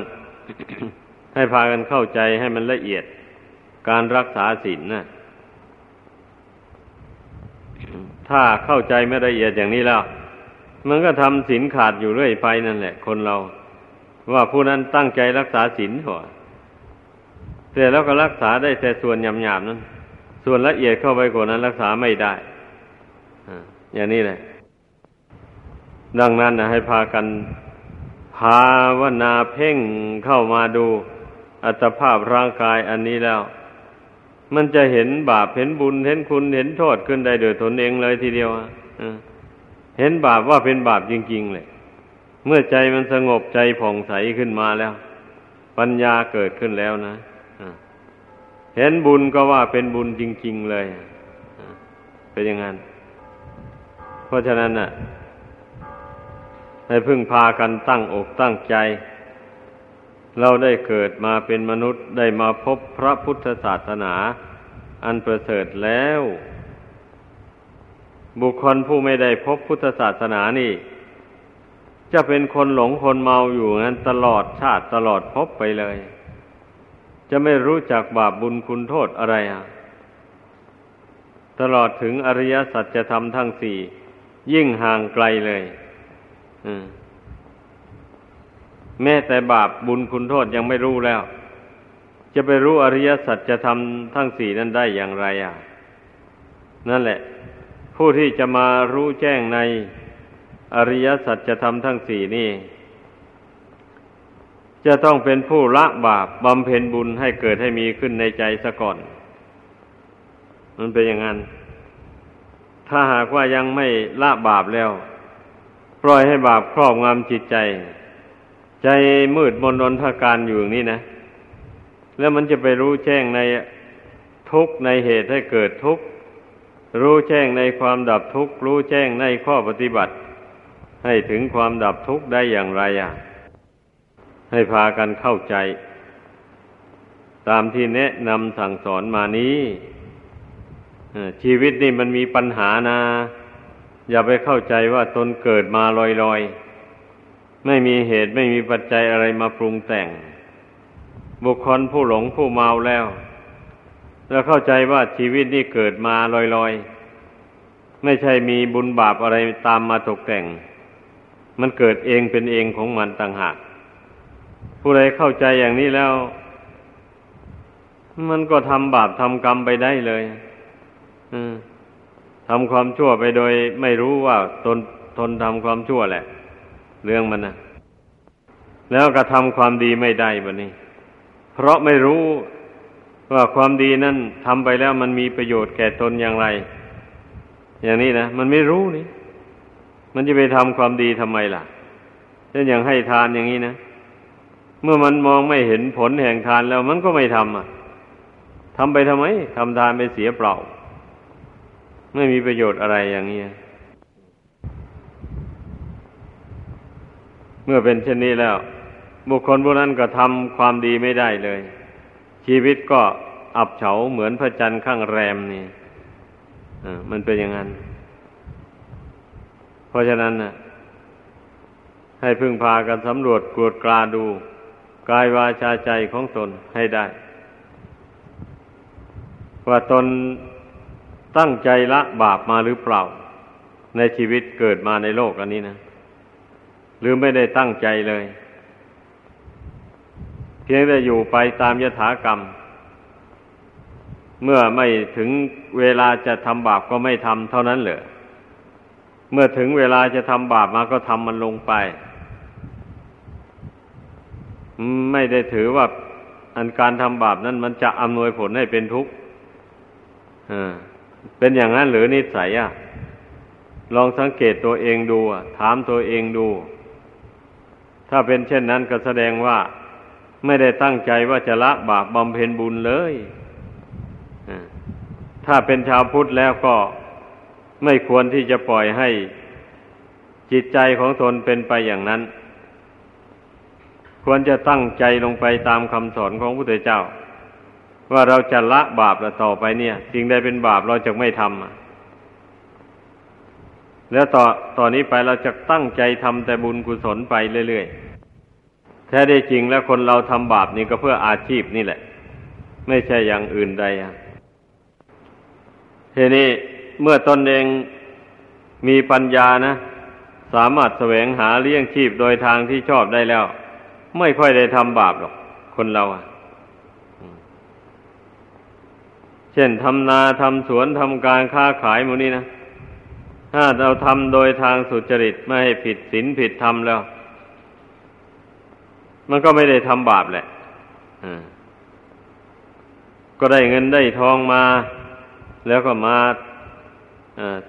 ให้พากันเข้าใจให้มันละเอียดการรักษาศีลนะถ้าเข้าใจไม่ละเอียดอย่างนี้แล้ว มันก็ทำศีลขาดอยู่เรื่อยไปนั่นแหละ คนเรา ว่าผู้นั้นตั้งใจรักษาศีลหัวแต่แล้วก็รักษาได้แต่ส่วนหยาบๆนั้น ส่วนละเอียดเข้าไปกว่านั้นรักษาไม่ได้อย่างนี้แหละ ดังนั้นนะให้พากัน ภาวนาเพ่งเข้ามาดูอัตภาพร่างกายอันนี้แล้ว มันจะเห็นบาปเห็นบุญเห็นคุณเห็นโทษขึ้นได้โดยตนเองเลยทีเดียวอะเห็นบาปว่าเป็นบาปจริง ๆ เลย เมื่อใจมันสงบใจผ่องใสขึ้นมาแล้ว ปัญญาเกิดขึ้นแล้วนะเห็นบุญก็ว่าเป็นบุญจริง ๆ เลยเป็นอย่างนั้น เพราะฉะนั้นน่ะ ให้พึ่งพากันตั้งอกตั้งใจ เราได้เกิดมาเป็นมนุษย์ได้มาพบพระพุทธศาสนา อันประเสริฐแล้ว บุคคลผู้ไม่ได้พบพุทธศาสนานี่ จะเป็นคนหลงคนเมาอยู่นั้นตลอดชาติตลอดพบไปเลย จะไม่รู้จักบาปบุญคุณโทษอะไรอะตลอดถึงอริยสัจธรรมทั้งสี่ยิ่งห่างไกลเลย แม้แต่บาปบุญคุณโทษยังไม่รู้แล้ว จะไปรู้อริยสัจธรรมทั้งสี่นั้นได้อย่างไรอะ นั่นแหละ ผู้ที่จะมารู้แจ้งในอริยสัจธรรมทั้งสี่นี่ จะต้องเป็นผู้ละบาปบำเพ็ญบุญให้เกิดให้มีขึ้นในใจซะก่อน มันเป็นอย่างนั้น ถ้าหากว่ายังไม่ละบาปแล้ว ล่อยให้บาปครอบงำจิตใจ ใจมืดมนนทการอยู่อย่างนี้นะ แล้วมันจะไปรู้แจ้งในทุกในเหตุให้เกิดทุกรู้แจ้งในความดับทุกรู้แจ้งในข้อปฏิบัติ ให้ถึงความดับทุกข์ได้อย่างไรอะ ให้พากันเข้าใจ ตามที่แนะนำสั่งสอนมานี้ชีวิตนี่มันมีปัญหานะ อย่าไปเข้าใจว่าตนเกิดมาลอยๆ ไม่มีเหตุไม่มีปัจจัยอะไรมาปรุงแต่ง บุคคลผู้หลงผู้เมาแล้ว แล้วเข้าใจว่าชีวิตนี่เกิดมาลอยๆ ไม่ใช่มีบุญบาปอะไรตามมาตกแต่ง มันเกิดเองเป็นเองของมันต่างหาก ผู้ใดเข้าใจอย่างนี้แล้ว มันก็ทำบาปทำกรรมไปได้เลย อืม ทำความชั่วไปโดยไม่รู้ว่าตนทนทำความชั่วแหละ เรื่องมันนะแล้วก็ทำความดีไม่ได้บะนี้ เพราะไม่รู้ว่าความดีนั้นทำไปแล้วมันมีประโยชน์แก่ตนอย่างไร อย่างนี้นะมันไม่รู้นี่ มันจะไปทำความดีทำไมล่ะเช่นอย่างให้ทานอย่างนี้นะเมื่อมันมองไม่เห็นผลแห่งทานแล้วมันก็ไม่ทำอะทำไปทำไมทำทานไปเสียเปล่า ไม่มีประโยชน์อะไรอย่างนี้ เมื่อเป็นเช่นนี้แล้ว บุคคลผู้นั้นก็ทำความดีไม่ได้เลย ชีวิตก็อับเฉาเหมือนพระจันทร์ข้างแรมนี่มันเป็นอย่างนั้น เพราะฉะนั้นนะให้พึ่งพากันสำรวจกวดกลาดู กายวาจาใจของตนให้ได้ ว่าตน ตั้งใจละบาปมาหรือเปล่า ในชีวิตเกิดมาในโลกอันนี้นะ หรือไม่ได้ตั้งใจเลย เพียงแต่อยู่ไปตามยถากรรม เมื่อไม่ถึงเวลาจะทำบาปก็ไม่ทำเท่านั้นเหรอเมื่อถึงเวลาจะทำบาปมาก็ทำมันลงไป ไม่ได้ถือว่าอันการทำบาปนั้นมันจะอำนวยผลให้เป็นทุกข์อ่า เป็นอย่างนั้นหรือนิสัยอะ ลองสังเกตตัวเองดูถามตัวเองดู ถ้าเป็นเช่นนั้นก็แสดงว่า ไม่ได้ตั้งใจว่าจะละบาปบำเพ็ญบุญเลยถ้าเป็นชาวพุทธแล้วก็ไม่ควรที่จะปล่อยให้จิตใจของตนเป็นไปอย่างนั้น ควรจะตั้งใจลงไปตามคำสอนของพระพุทธเจ้า ว่าเราจะละบาปแล้วต่อไปเนี่ยสิ่งใดเป็นบาปเราจะไม่ทำแล้วต่อต่อนนี้ไปเราจะตั้งใจทำแต่บุญกุศลไปเรื่อยๆแท้ได้จริงแล้วคนเราทำบาปนี่ก็เพื่ออาชีพนี่แหละ ไม่ใช่อย่างอื่นใดอะทีนี้เมื่อตนเองมีปัญญานะ สามารถแสวงหาเลี้ยงชีพโดยทางที่ชอบได้แล้ว ไม่ค่อยได้ทำบาปหรอก คนเราอะ เช่นทำนาทำสวนทำการค้าขายมูนี้นะ ถ้าเราทำโดยทางสุจริตไม่ให้ผิดศีลผิดธรรมแล้ว มันก็ไม่ได้ทำบาปแหละก็ได้เงินได้ทองมา แล้วก็มา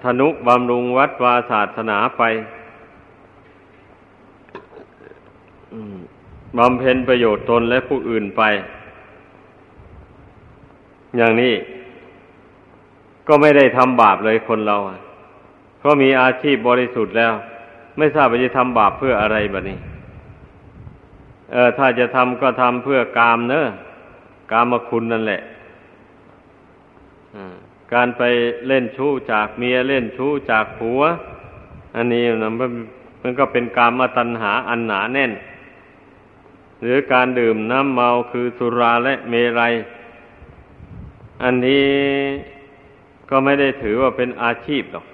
ธนุบำรุงวัดวาศาสนาไปบำเพ็ญประโยชน์ตนและผู้อื่นไป อย่างนี้ ก็ไม่ได้ทำบาปเลยคนเราเพราะมีอาชีพบริสุทธิ์แล้ว ไม่ทราบว่าจะทำบาปเพื่ออะไรแบบนี้ เออ ถ้าจะทำก็ทำเพื่อกามเนอะกามคุณนั่นแหละการไปเล่นชู้จากเมียเล่นชู้จากผัว อันนี้นะมันก็เป็นกามตัณหาอันหนาแน่น หรือการดื่มน้ำเมาคือสุราและเมรัย อันนี้ ก็ไม่ได้ถือว่าเป็นอาชีพหรอก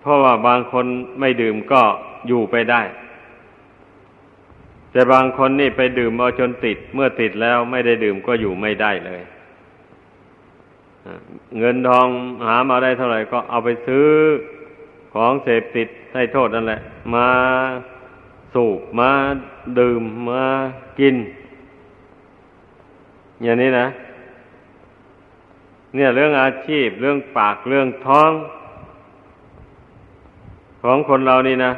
เพราะว่าบางคนไม่ดื่มก็อยู่ไปได้ แต่บางคนนี่ไปดื่มเอาจนติด เมื่อติดแล้วไม่ได้ดื่มก็อยู่ไม่ได้เลย เงินทองหามาได้เท่าไหร่ก็เอาไปซื้อของเสพติดให้โทษนั่นแหละ มาสูบมาดื่มมากิน อย่างนี้นะ เนี่ยเรื่องอาชีพ เรื่องปากเรื่องท้อง ของคนเรานี่นะ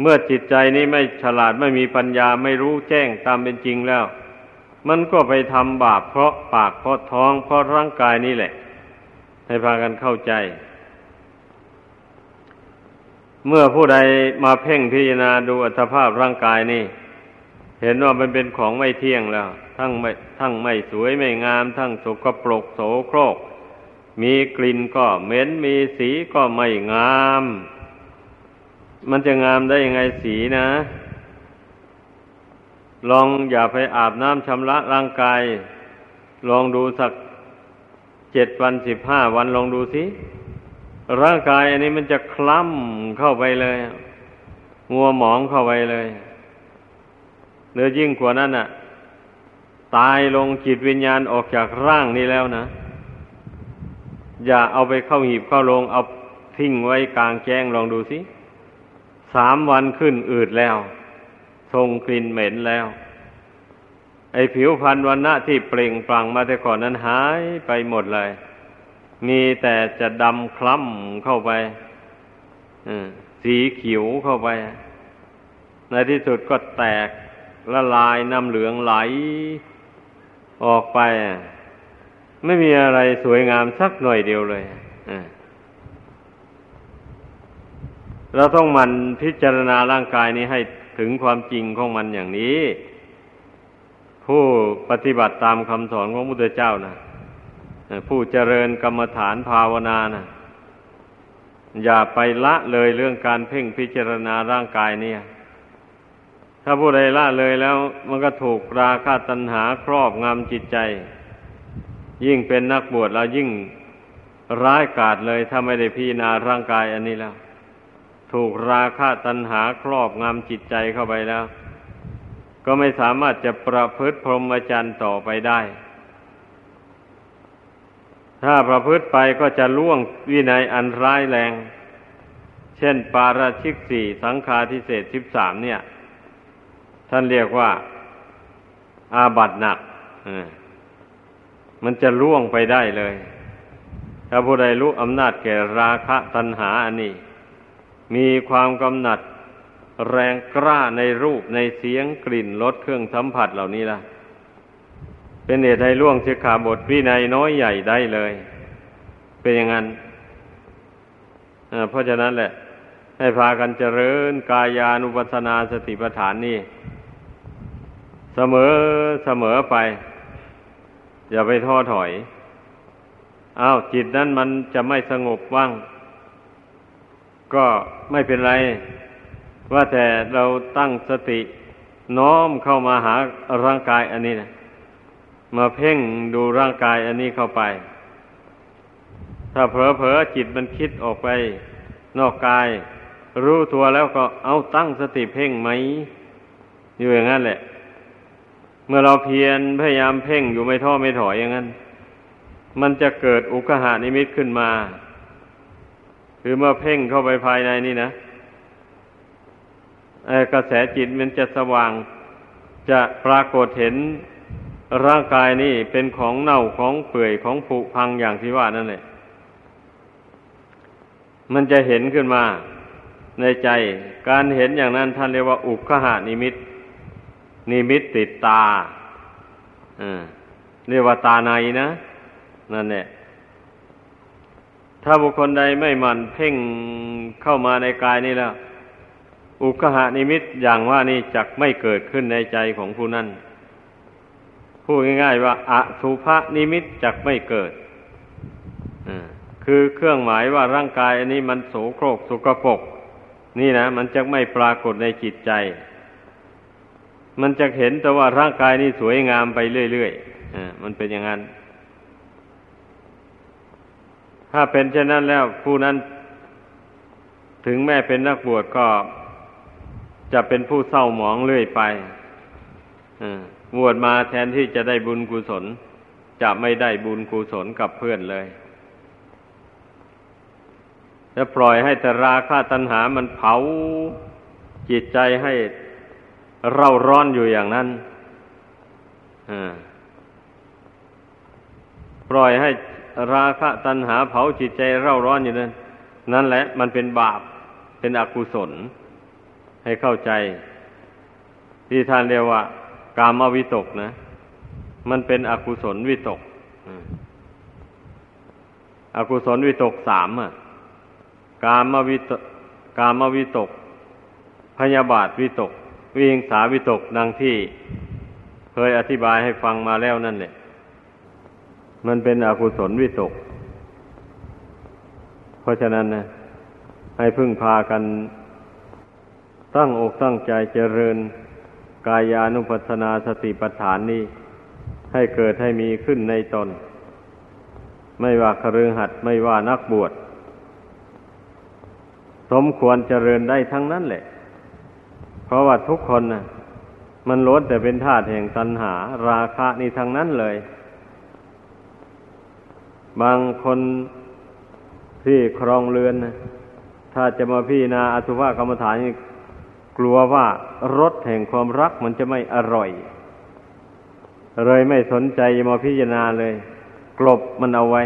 เมื่อจิตใจนี้ไม่ฉลาดไม่มีปัญญาไม่รู้แจ้งตามเป็นจริงแล้ว มันก็ไปทำบาปเพราะปากเพราะท้อง เพราะร่างกายนี่แหละ ให้พากันเข้าใจ เมื่อผู้ใดมาเพ่งพิจารณาดูอัตภาพร่างกายนี่ เห็นว่ามันเป็นของไม่เที่ยงแล้ว ทั้งไม่ทั้งไม่สวยไม่งาม ทั้งสกปรกโสโครก มีกลิ่นก็เหม็นมีสีก็ไม่งาม มันจะงามได้ยังไงสีนะ ลองอย่าไปอาบน้ำชำระร่างกาย ลองดูสักเจ็ดวันสิบห้าวันลองดูสิ ร่างกายอันนี้มันจะคล้ำเข้าไปเลยงัวหมองเข้าไปเลยเนื้อยิ่งกว่านั้นอะ ตายลงจิตวิญญาณออกจากร่างนี้แล้วนะ อย่าเอาไปเข้าหีบเข้าลง เอาทิ้งไว้กลางแจ้งลองดูสิสามวันขึ้นอืดแล้วทรงกลิ่นเหม็นแล้ว ไอผิวพรรณวันณะที่เปล่งปลั่งมาแต่ก่อนนั้นหายไปหมดเลย มีแต่จะดำคล้ำเข้าไปสีเขียวเข้าไป ในที่สุดก็แตกละลายน้ำเหลืองไหล ออกไป ไม่มีอะไรสวยงามสักหน่อยเดียวเลยเราต้องมันพิจารณาร่างกายนี้ให้ถึงความจริงของมันอย่างนี้ ผู้ปฏิบัติตามคำสอนของพระพุทธเจ้านะผู้เจริญกรรมฐานภาวนานะอย่าไปละเลยเรื่องการเพ่งพิจารณาร่างกายเนี่ย ถ้าผู้ใดละเลยแล้ว มันก็ถูกราคะตัณหาครอบงำจิตใจ ยิ่งเป็นนักบวชแล้วยิ่งร้ายกาจเลยถ้าไม่ได้พิจารณาร่างกายอันนี้แล้ว ถูกราคะตัณหาครอบงำจิตใจเข้าไปแล้ว ก็ไม่สามารถจะประพฤติพรหมจรรย์ต่อไปได้ ถ้าประพฤติไปก็จะล่วงวินัยอันร้ายแรง เช่น ปาราชิกสี่สังฆาทิเศษสิบสามเนี่ย ท่านเรียกว่าอาบัตหนักมันจะล่วงไปได้เลย ถ้าผู้ใดรู้อำนาจแก่ราคะตัณหาอันนี้ มีความกำหนัดแรงกล้าในรูปในเสียงกลิ่นรสเครื่องสัมผัสเหล่านี้ล่ะ เป็นเหตุให้ล่วงสิกขาบทวินัยน้อยใหญ่ได้เลย เป็นอย่างนั้นเพราะฉะนั้นแหละ ให้พากันเจริญกายานุปัสนาสติปัฏฐานนี่ เสมอเสมอไป อย่าไปท้อถอยอ้าวจิตนั้นมันจะไม่สงบว่าง ก็ไม่เป็นไร ว่าแต่เราตั้งสติน้อมเข้ามาหาร่างกายอันนี้นะมาเพ่งดูร่างกายอันนี้เข้าไป ถ้าเผลอๆจิตมันคิดออกไป นอกกาย รู้ตัวแล้วก็เอาตั้งสติเพ่งไหม อยู่อย่างนั้นแหละ เมื่อเราเพียรพยายามเพ่งอยู่ไม่ท้อไม่ถอยอย่างนั้น มันจะเกิดอุกหานิมิตขึ้นมา คือเมื่อเพ่งเข้าไปภายในนี่นะกระแสจิตมันจะสว่าง จะปรากฏเห็นร่างกายนี่เป็นของเน่าของเปื่อยของผุพังอย่างที่ว่านั่นแหละ มันจะเห็นขึ้นมาในใจ การเห็นอย่างนั้นท่านเรียกว่าอุคหานิมิต นิมิตติดตาเรียกว่าตาในนะนั่นแหละถ้าบุคคลใดไม่มันเพ่งเข้ามาในกายนี่แล้ว อุคหานิมิตอย่างว่านี่จักไม่เกิดขึ้นในใจของผู้นั้นพูดง่ายๆว่าอสุภนิมิตจักไม่เกิดคือเครื่องหมายว่าร่างกายอันนี้มันโสโครกสุกปก นี่นะ มันจะไม่ปรากฏในจิตใจ มันจะเห็นแต่ว่าร่างกายนี้สวยงามไปเรื่อยๆอมันเป็นอย่างนั้น ถ้าเป็นเช่นนั้นแล้วผู้นั้น ถึงแม้เป็นนักบวชก็จะเป็นผู้เศร้าหมองเรื่อยไปบวชมาแทนที่จะได้บุญกุศล จะไม่ได้บุญกุศลกับเพื่อนเลยจะปล่อยให้แต่ราคะตัณหามันเผาจิตใจให้ เร่าร้อนอยู่อย่างนั้นปล่อยให้ราคะตัณหาเผาจิตใจเร่าร้อนอยู่นั้นนั่นแหละ มันเป็นบาปเป็นอกุศล ให้เข้าใจ ที่ท่านเรียกว่า กามวิตกนะ มันเป็นอกุศลวิตกอกุศลวิตกสามอะกามวิตก กามวิตก พยาบาทวิตก วิงสาวิตกดังที่เคยอธิบายให้ฟังมาแล้วนั่นแหละ มันเป็นอกุศลวิตก เพราะฉะนั้นนะให้พึ่งพากันตั้งอกตั้งใจเจริญกายานุปัสสนาสติปัฏฐานนี้ ให้เกิดให้มีขึ้นในตน ไม่ว่าคฤหัสถ์ไม่ว่านักบวช สมควรเจริญได้ทั้งนั้นแหละ เพราะว่าทุกคนนะ่ะ มันล้วนแต่เป็นธาตุแห่งตัณหา ราคะนี่ทั้งนั้นเลย บางคนที่ครองเรือนนะถ้าจะมาพี่นาอสุภกรรมฐานกลัวว่ารสแห่งความรักมันจะไม่อร่อย เลยไม่สนใจมาพิจารณาเลย กลบมันเอาไว้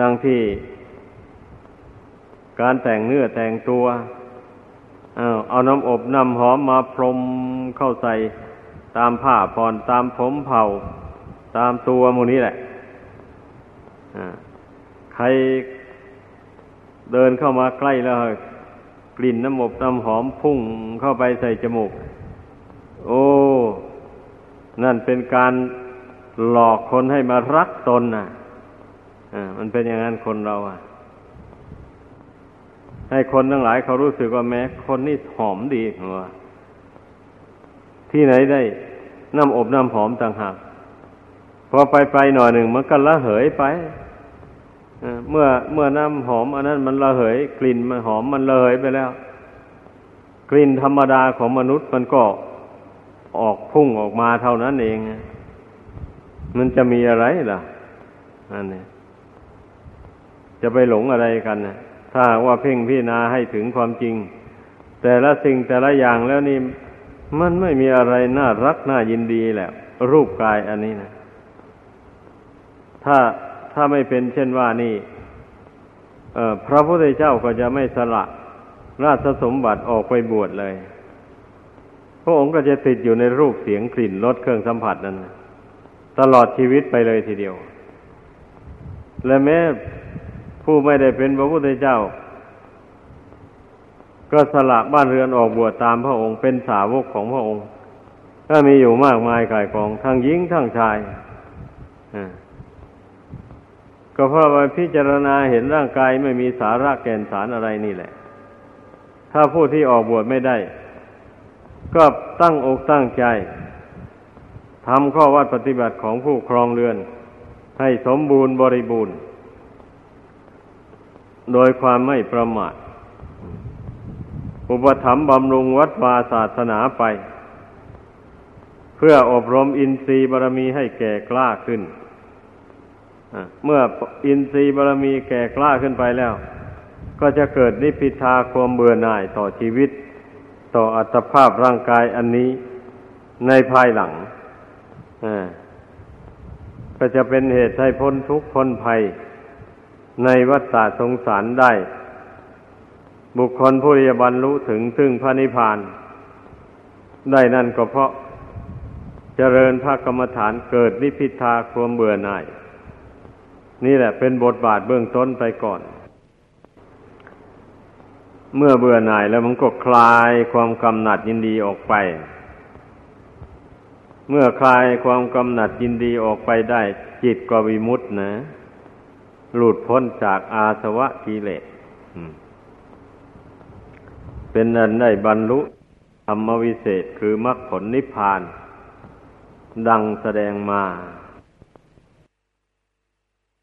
ดังที่การแต่งเนื้อแต่งตัว เอาเอาน้ำอบน้ำหอมมาพรมเข้าใส่ตามผ้าผ่อนตามผมเผาตามตัวมูนี้แหละใครเดินเข้ามาใกล้แล้วกลิ่นน้ำอบน้ำหอมพุ่งเข้าไปใส่จมูก โอ้ นั่นเป็นการหลอกคนให้มารักตนน่ะอ่ามันเป็นอย่างนั้นคนเราอะ ให้คนทั้งหลายเขารู้สึกว่าแม้ คนนี่หอมดีว่าที่ไหนได้น้ำอบน้ำหอมต่างหากพอไปไปหน่อยหนึ่งมันก็ละเหยไปเมื่อเมื่อน้ำหอม อันนั้นมันละเหย กลิ่นมันหอมมันละเหยไปแล้ว กลิ่นธรรมดาของมนุษย์มันก็ออกพุ่งออกมาเท่านั้นเอง มันจะมีอะไรล่ะนั่นนี่ยจะไปหลงอะไรกันนะ ถ้าว่าเพ่งพิจารณาให้ถึงความจริง แต่ละสิ่งแต่ละอย่างแล้วนี่มันไม่มีอะไรน่ารักน่ายินดีแหละ รูปกายอันนี้นะ ถ้าถ้าไม่เป็นเช่นว่านี่พระพุทธเจ้าก็จะไม่สละราชสมบัติออกไปบวชเลย พระองค์ก็จะติดอยู่ในรูปเสียงกลิ่นรสเครื่องสัมผัสนั้น ตลอดชีวิตไปเลยทีเดียว และแม้ ผู้ไม่ได้เป็นพระพุทธเจ้า ก็สละบ้านเรือนออกบวชตามพระองค์ เป็นสาวกของพระองค์ก็มีอยู่มากมายกายกอง ทั้งหญิงทั้งชายก็เพราะว่าพิจารณาเห็นร่างกายไม่มีสาระแก่นสารอะไรนี่แหละ ถ้าผู้ที่ออกบวชไม่ได้ ก็ตั้งอกตั้งใจทำข้อวัดปฏิบัติของผู้ครองเรือน ให้สมบูรณ์บริบูรณ์ โดยความไม่ประมาทอุปถัมภ์บำรุงวัดวาศาสนาไป เพื่ออบรมอินทรีย์บารมีให้แก่กล้าขึ้น เมื่ออินทรีย์บารมีแก่กล้าขึ้นไปแล้ว ก็จะเกิดนิพิทาความเบื่อหน่ายต่อชีวิต ต่ออัตภาพร่างกายอันนี้ในภายหลังก็จะเป็นเหตุให้พ้นทุกข์พ้นภัย ในวัฏฏะสงสารได้ บุคคลผู้จะบรรลุถึงซึ่งพระนิพพาน ได้นั่นก็เพราะเจริญพระกรรมฐานเกิดนิพิทาความเบื่อหน่าย นี่แหละเป็นบทบาทเบื้องต้นไปก่อน เมื่อเบื่อหน่ายแล้วมันก็คลายความกำหนัดยินดีออกไปเมื่อคลายความกำหนัดยินดีออกไปได้ จิตก็วิมุตต์นะ หลุดพ้นจากอาสวะกิเลสเป็นอันได้บรรลุธรรมวิเศษคือมรรคผลนิพพาน ดังแสดงมา